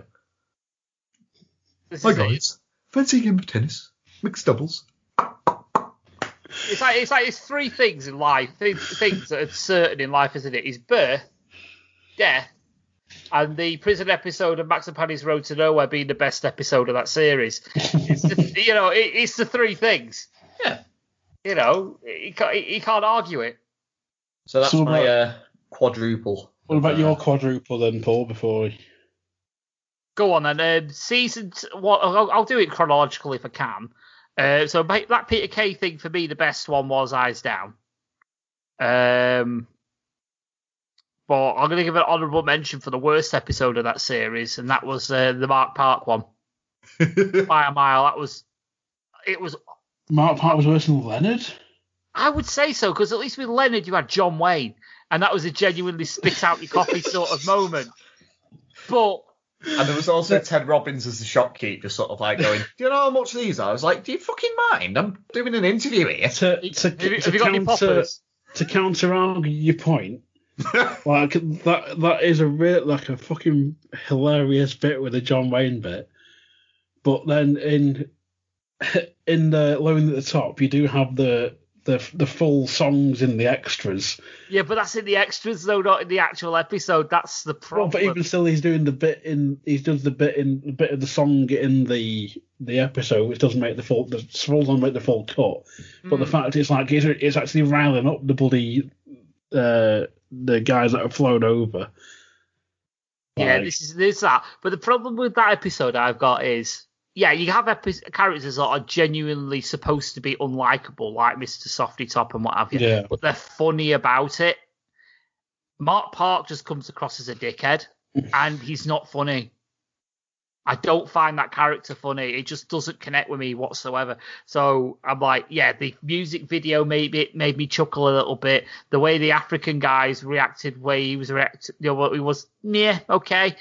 This Hi guys, fancy a game of tennis, mixed doubles. It's like it's like it's three things in life, three things that are certain in life, isn't it? Is birth, death, and the prison episode of Max and Paddy's Road to Nowhere being the best episode of that series. It's the, you know, it, it's the three things. Yeah. You know, you can't, you can't argue it. So that's So my about- uh, quadruple. What about Uh, your quadruple then, Paul? Before we... Go on then. Um, season. T- what? I'll, I'll do it chronologically if I can. Uh, so that Peter Kay thing for me, the best one was Eyes Down. Um, but I'm going to give an honourable mention for the worst episode of that series, and that was uh, the Mark Park one by a mile. That was. It was. Mark Park was worse than Leonard. I would say so because at least with Leonard you had John Wayne, and that was a genuinely spit out your coffee sort of moment. But And there was also Ted Robbins as the shopkeep, just sort of like going, "Do you know how much these are?" I was like, "Do you fucking mind? I'm doing an interview here." To, to, have you, to have you got any counter poppers? to counter argue your point, like that that is a real like a fucking hilarious bit with the John Wayne bit. But then in in the Lone at the Top, you do have the the the full songs in the extras. Yeah, but that's in the extras though, not in the actual episode. That's the Well, problem. but even still, he's doing the bit in he does the bit in the bit of the song in the the episode, which doesn't make the full the still doesn't make the full cut. But the Mm. fact is, like, it's, it's actually riling up the bloody uh, the guys that have flown over. Yeah, Like, this is this is that. But the problem with that episode I've got is, yeah, you have epi- characters that are genuinely supposed to be unlikable, like Mr. Softy Top and what have you, Yeah. but they're funny about it. Mark Park just comes across as a dickhead, and he's not funny. I don't find that character funny. It just doesn't connect with me whatsoever. So I'm like, yeah, the music video maybe it made me chuckle a little bit. The way the African guys reacted, way he was reacting, you know, what he was, yeah, okay.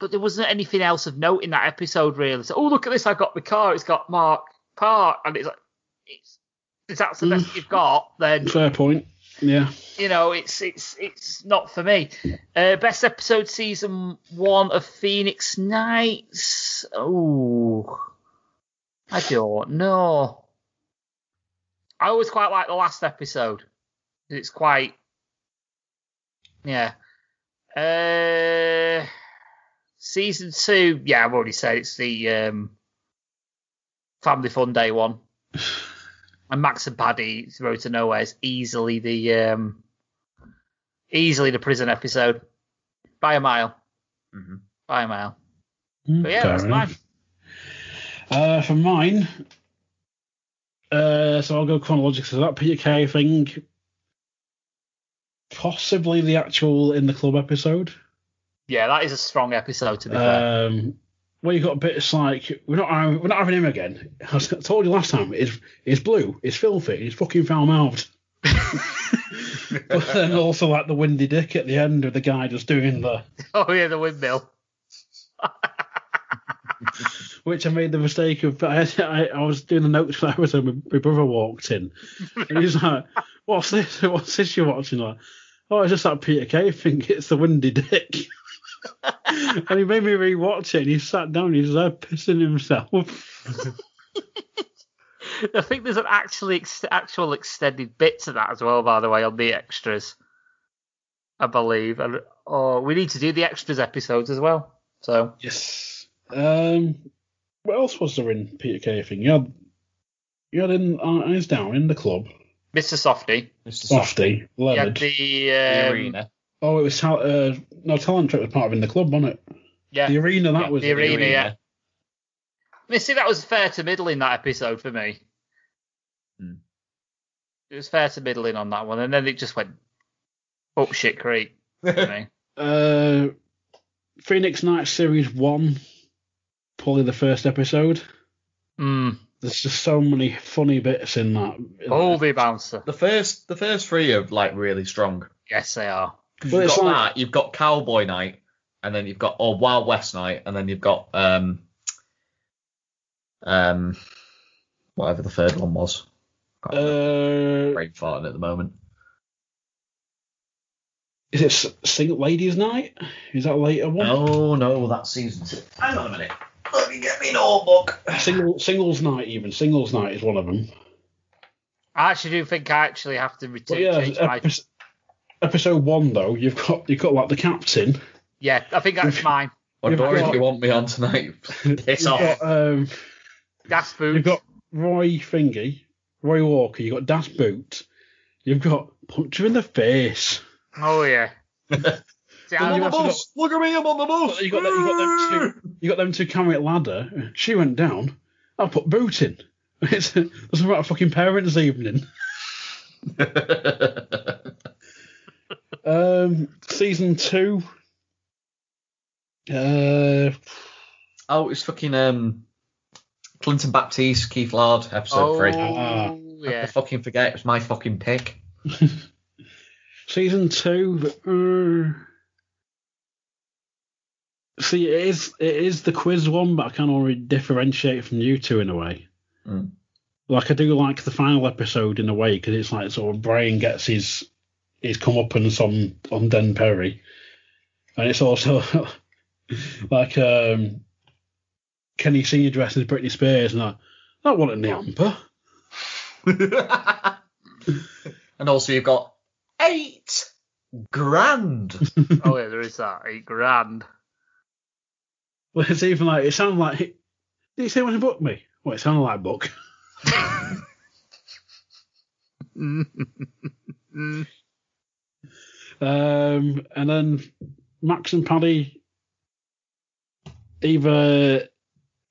But there wasn't anything else of note in that episode really. So, oh look at this, I got the car. It's got Mark Park, and it's like, it's, if that's the best mm. you've got, then fair point. Yeah. you know, it's it's it's not for me. Uh, best episode season one of Phoenix Nights. Oh, I don't know. I always quite like the last episode. It's quite, yeah. Uh, season two, yeah, I've already said it's the um, Family Fun Day one. And Max and Paddy's Road to Nowhere is easily the um, easily the prison episode by a mile. Mhm. By a mile. Mm, But yeah, that's enough. mine. Uh, for mine, uh, so I'll go chronologically. So that Peter Kay thing, possibly the actual in the club episode. Yeah, that is a strong episode to be fair. Where you got bits like we're not having- we're not having him again. I told you last time. It's it's blue. It's filthy. He's fucking foul mouthed. but then also like the windy dick at the end of the guy just doing the Oh yeah, the windmill. which I made the mistake of. I, I, I was doing the notes for that episode. My, my brother walked in, and he's like, "What's this? What's this you're watching?" Like, oh, it's just that Peter Kay thing. It's the windy dick. and he made me rewatch it. And he sat down. He's there pissing himself. I think there's an actually ex- actual extended bit to that as well, by the way, on the extras. I believe, and oh, we need to do the extras episodes as well. So yes. Um. What else was there in Peter Kay thing? You had you had in uh, Eyes Down in the club. Mr. Softy, Mr. Soft, Softy, you had Leonard. the, the um, arena. Oh, it was tal- uh, no talent trip was part of in the club, wasn't it? yeah, The arena that Yeah, was the arena, yeah. I mean, see, that was fair to middling that episode for me. Hmm. It was fair to middling on that one, and then it just went up shit creek for me. Uh, Phoenix Night Series One, probably the first episode. Mm. There's just so many funny bits in that. Holy bouncer. The first, the first three are like really strong. Yes, they are. 'Cause Well, you've got like- that, you've got Cowboy Night, and then you've got or Wild West Night, and then you've got um um whatever the third one was. Can't. Uh, Brain farting at the moment. is it Single Ladies Night? Is that a later one? No, no, that's season two. Hang on a minute. Let me get me notebook. Single Singles Night even Singles Night is one of them. I actually do think I actually have to But return. yeah, change my, epi- episode one though, you've got you've got like the captain. yeah, I think that's mine. What You've door got- you want me on tonight? Piss off. got um, Gas boots. you've got Roy Fingy, Roy Walker. You've got Das Boot. You've got Punch her in the face. Oh yeah. See, I'm on the also got- bus. Look at me, I'm on the bus. You got them, you got them two. You got them two carry a ladder. She went down. I'll put boot in. It's it's about a fucking parents' evening. Um, season two. Uh, oh, it's fucking um, Clinton Baptiste, Keith Lard, episode oh three. Ah. I yeah. fucking forget. It was my fucking pick. season two. Uh, see, it is it is the quiz one, but I can already differentiate from you two in a way. Mm. Like I do like the final episode in a way because it's like sort of Brian gets his his comeuppance on on Den Perry, and it's also like um, Kenny Senior dressed as Britney Spears, and I that wasn't the amper. and also you've got eight grand. Oh yeah, there is that eight grand. Well, it's even like it sounded like. Did you say when he booked me? Well, it sounded like book. Um, and then Max and Paddy either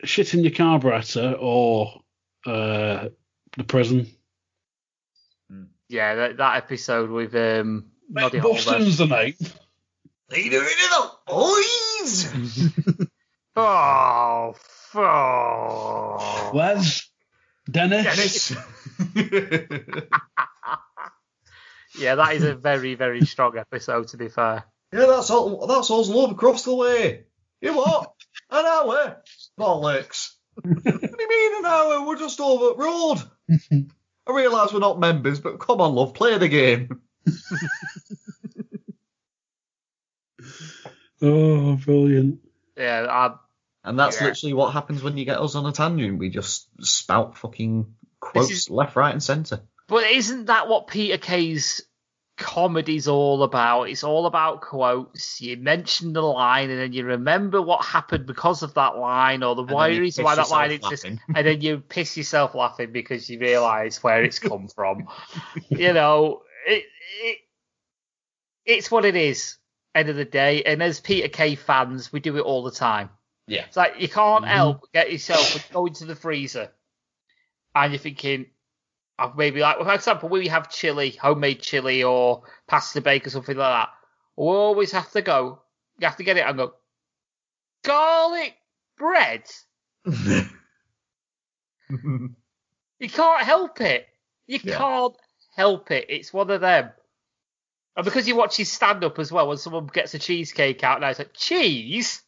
shit in your carburetor or uh, the prison. yeah, that, that episode with um, Noddy Holder. Boston's the name. They do it in the boys. Oh, oh. Les, Dennis. yeah, that is a very, very strong episode. To be fair, Yeah, that's all. That's all's love across the way. You what? An hour? Bollocks. what do you mean an hour? We're just over the road. I realise we're not members, but come on, love, play the game. Oh, brilliant. yeah, I, And that's Yeah. literally what happens when you get us on a tangent. We just spout fucking quotes is- left, right, and centre. But isn't that what Peter Kay's comedy's all about? It's all about quotes. You mention the line and then you remember what happened because of that line or the why reason why that line exists. And then you piss yourself laughing because you realise where it's come from. you know, it, it it's what it is. End of the day, and as Peter Kay fans, we do it all the time. Yeah. It's like you can't Mhm. help but get yourself going to the freezer, and you're thinking, uh, maybe like for example, when we have chili, homemade chili or pasta bake or something like that, we always have to go. You have to get it and go. Garlic bread. You can't help it. You Yeah. can't help it. It's one of them. And because you watch his stand up as well, when someone gets a cheesecake out now, it's like, cheese?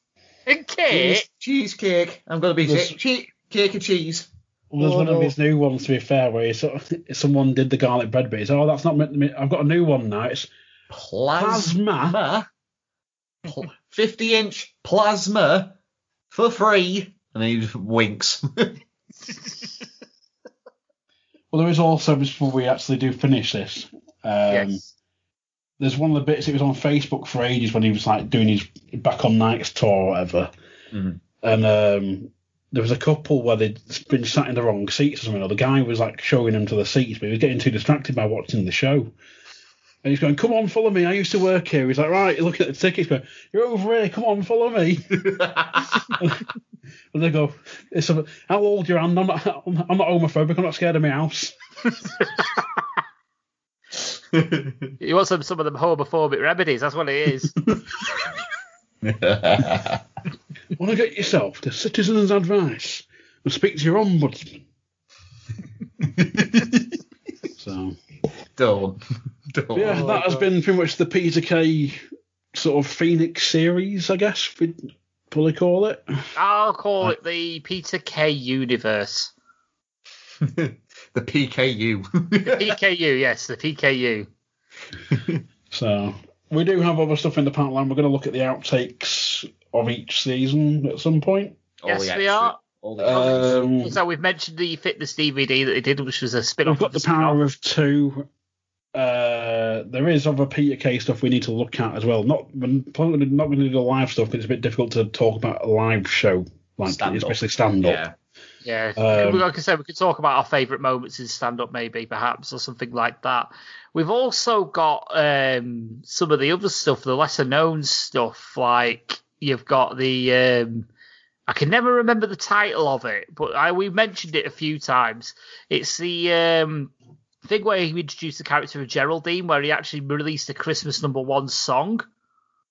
And cake? Cheese, cheesecake. I'm going to be There's- che- che- cake and cheese. Well, there's Oh, one no. of his new ones, to be fair, where he sort of, someone did the garlic bread. He's, oh, that's not meant to be. I've got a new one now. It's Plasma. Pl- 50 inch plasma for free. And then he winks. Well, there is also, before we actually do finish this, um, yes. there's one of the bits, it was on Facebook for ages when he was like doing his back on nights tour or whatever. Mhm. And um, there was a couple where they'd been sat in the wrong seats or something, or the guy was like showing them to the seats, but he was getting too distracted by watching the show. And he's going, Come on, follow me. I used to work here. He's like, Right, you're at the tickets, but you're over here. Come on, follow me. And they go, it's a, How old your hand? I'm not, I'm not homophobic. I'm not scared of my house. You want some, some of them homophobic remedies, that's what it is. Want to get yourself the citizen's advice and speak to your ombudsman. so, Don't. Don't. yeah, that has been pretty much the Peter Kay sort of Phoenix series, I guess we'd probably call it. I'll call it the Peter Kay universe. the PKU. PKU, yes, the PKU. So, we do have other stuff in the pipeline. We're going to look at the outtakes of each season at some point. All Yes, the we extra- are. Um, So we've mentioned the fitness DVD that they did, which was a spin-off. We've got of the spin-off. power of two. Uh, there is other Peter Kay stuff we need to look at as well. Not we're not going to do the live stuff because it's a bit difficult to talk about a live show like Stand-up. especially stand up. yeah. Yeah, Um, like I said, we could talk about our favourite moments in stand-up, maybe, perhaps, or something like that. We've also got um, some of the other stuff, the lesser-known stuff, like you've got the. Um, I can never remember the title of it, but I, we mentioned it a few times. It's the um, thing where he introduced the character of Geraldine, where he actually released a Christmas number one song.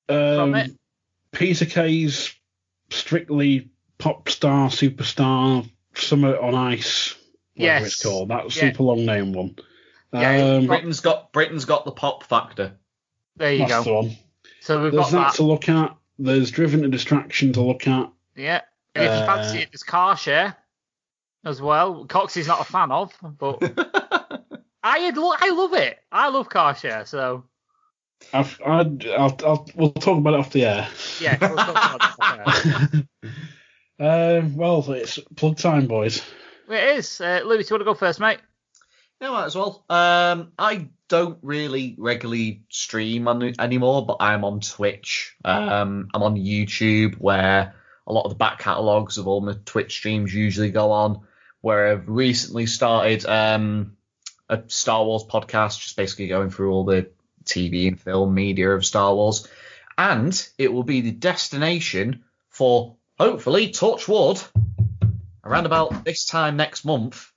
Um, it. Peter Kay's strictly pop star, superstar, summer on ice. Whatever Yes. it's called. That Yeah. super long name one. Yeah, um, Britain's got Britain's got the pop factor. There you that's go. the one. So we've There's got that that. to look at. There's Driven to Distraction to look at. Yeah. And if you Uh, fancy it, there's car share as well. Cox is not a fan of, but I lo- I love it. I love car share. So I've, I'd, I'll, I'll, we'll talk about it off the air. yeah, we'll talk about that. uh, well, it's plug time, boys. it is. Uh, Louis, do you want to go first, mate? Yeah, might as well. Um, I don't really regularly stream on anymore, but I'm on Twitch. Um, I'm on YouTube, where a lot of the back catalogs of all my Twitch streams usually go on. Where I've recently started um, a Star Wars podcast, just basically going through all the TV and film media of Star Wars, and it will be the destination for hopefully Torchwood around about this time next month.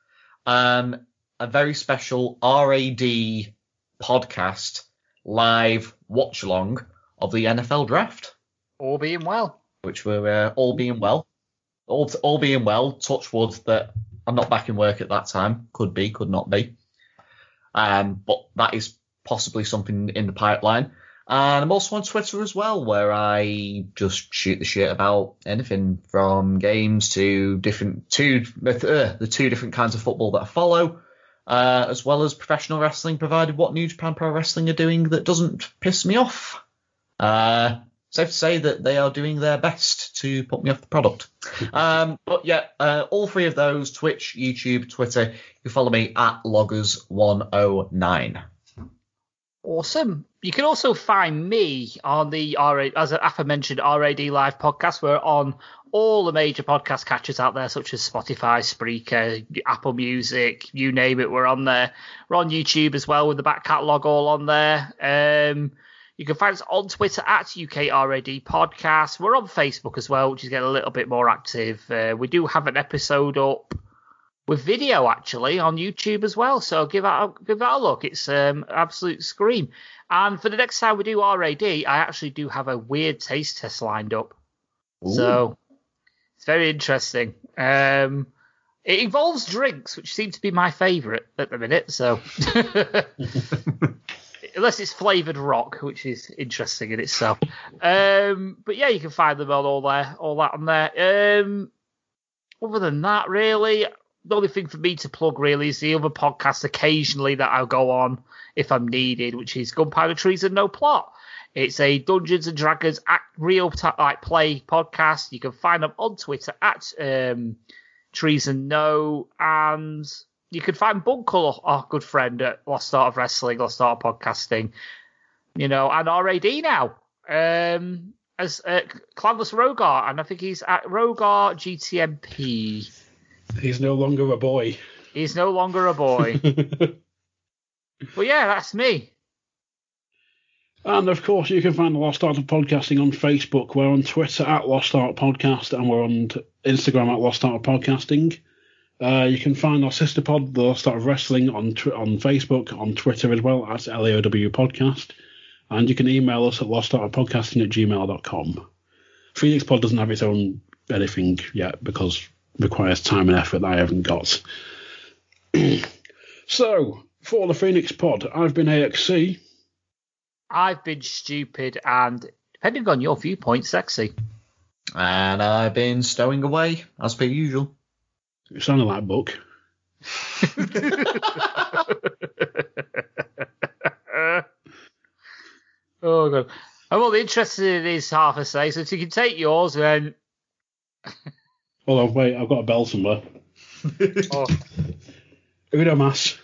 Um, a very special RAD podcast live watch along of the NFL draft, All being well. which we're uh, all being well, all all being well. Touch wood that I'm not back in work at that time. Could be, could not be. Um, but that is possibly something in the pipeline. And I'm also on Twitter as well, where I just shoot the shit about anything from games to different two uh, the two different kinds of football that I follow, uh, as well as professional wrestling, provided what New Japan Pro Wrestling are doing that doesn't piss me off. Uh, safe to say that they are doing their best to put me off the product. um, but yeah, uh, all three of those Twitch, YouTube, Twitter. You follow me at loggers109. Awesome. You can also find me on the RA, as aforementioned RAD Live podcast. We're on all the major podcast catchers out there, such as Spotify, Spreaker, Apple Music, you name it, we're on there. We're on YouTube as well with the back catalogue all on there. Um, you can find us on Twitter at UKRAD Podcast. We're on Facebook as well, which is getting a little bit more active. Uh, we do have an episode up with video actually on YouTube as well. So give that a, give that a look. It's um absolute scream. And for the next time we do RAD, I actually do have a weird taste test lined up. So it's very interesting. Um, it involves drinks, which seem to be my favourite at the minute. So unless it's flavoured rock, which is interesting in itself. Um, but yeah, you can find them on all there, all that on there. Um, other than that, really, the only thing for me to plug really is the other podcast occasionally that I'll go on if I'm needed, which is Gunpowder Trees and No Plot. It's a Dungeons and Dragons act, real ti like play podcast. You can find them on Twitter at um, Trees and No, and you can find Bunkle, our good friend at Lost Art of Wrestling, Lost Art of Podcasting, you know, and RAD now. Um, as uh, Clanless Rogar, and I think he's at Rogar GTMP. He's no longer a boy. He's no longer a boy. but yeah, that's me. And of course, you can find the Lost Art of Podcasting on Facebook. We're on Twitter at Lost Art Podcast, and we're on Instagram at Lost Art of Podcasting. Uh, you can find our sister pod, The Lost Art of Wrestling, on tw- on Facebook, on Twitter as well, at LAOW Podcast. And you can email us at lostartofpodcasting at gmail.com. Phoenix Pod doesn't have its own anything yet because it requires time and effort that I haven't got. so, for the Phoenix Pod, I've been AXC. I've been stupid and, depending on your viewpoint, sexy. And I've been stowing away, as per usual. It sounded like a book. oh god. I'm only interested in his half a say, so if you can take yours, then. Hold on, wait, I've got a bell somewhere. Oh, Uno mas.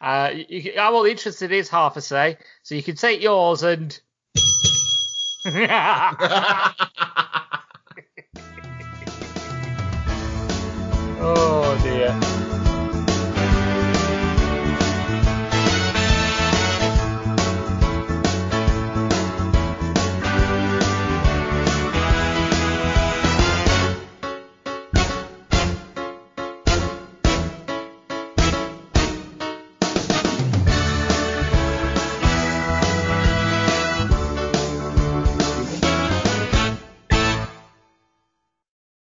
Uh, you, I'm only interested is half a say, so you can take yours and. oh dear.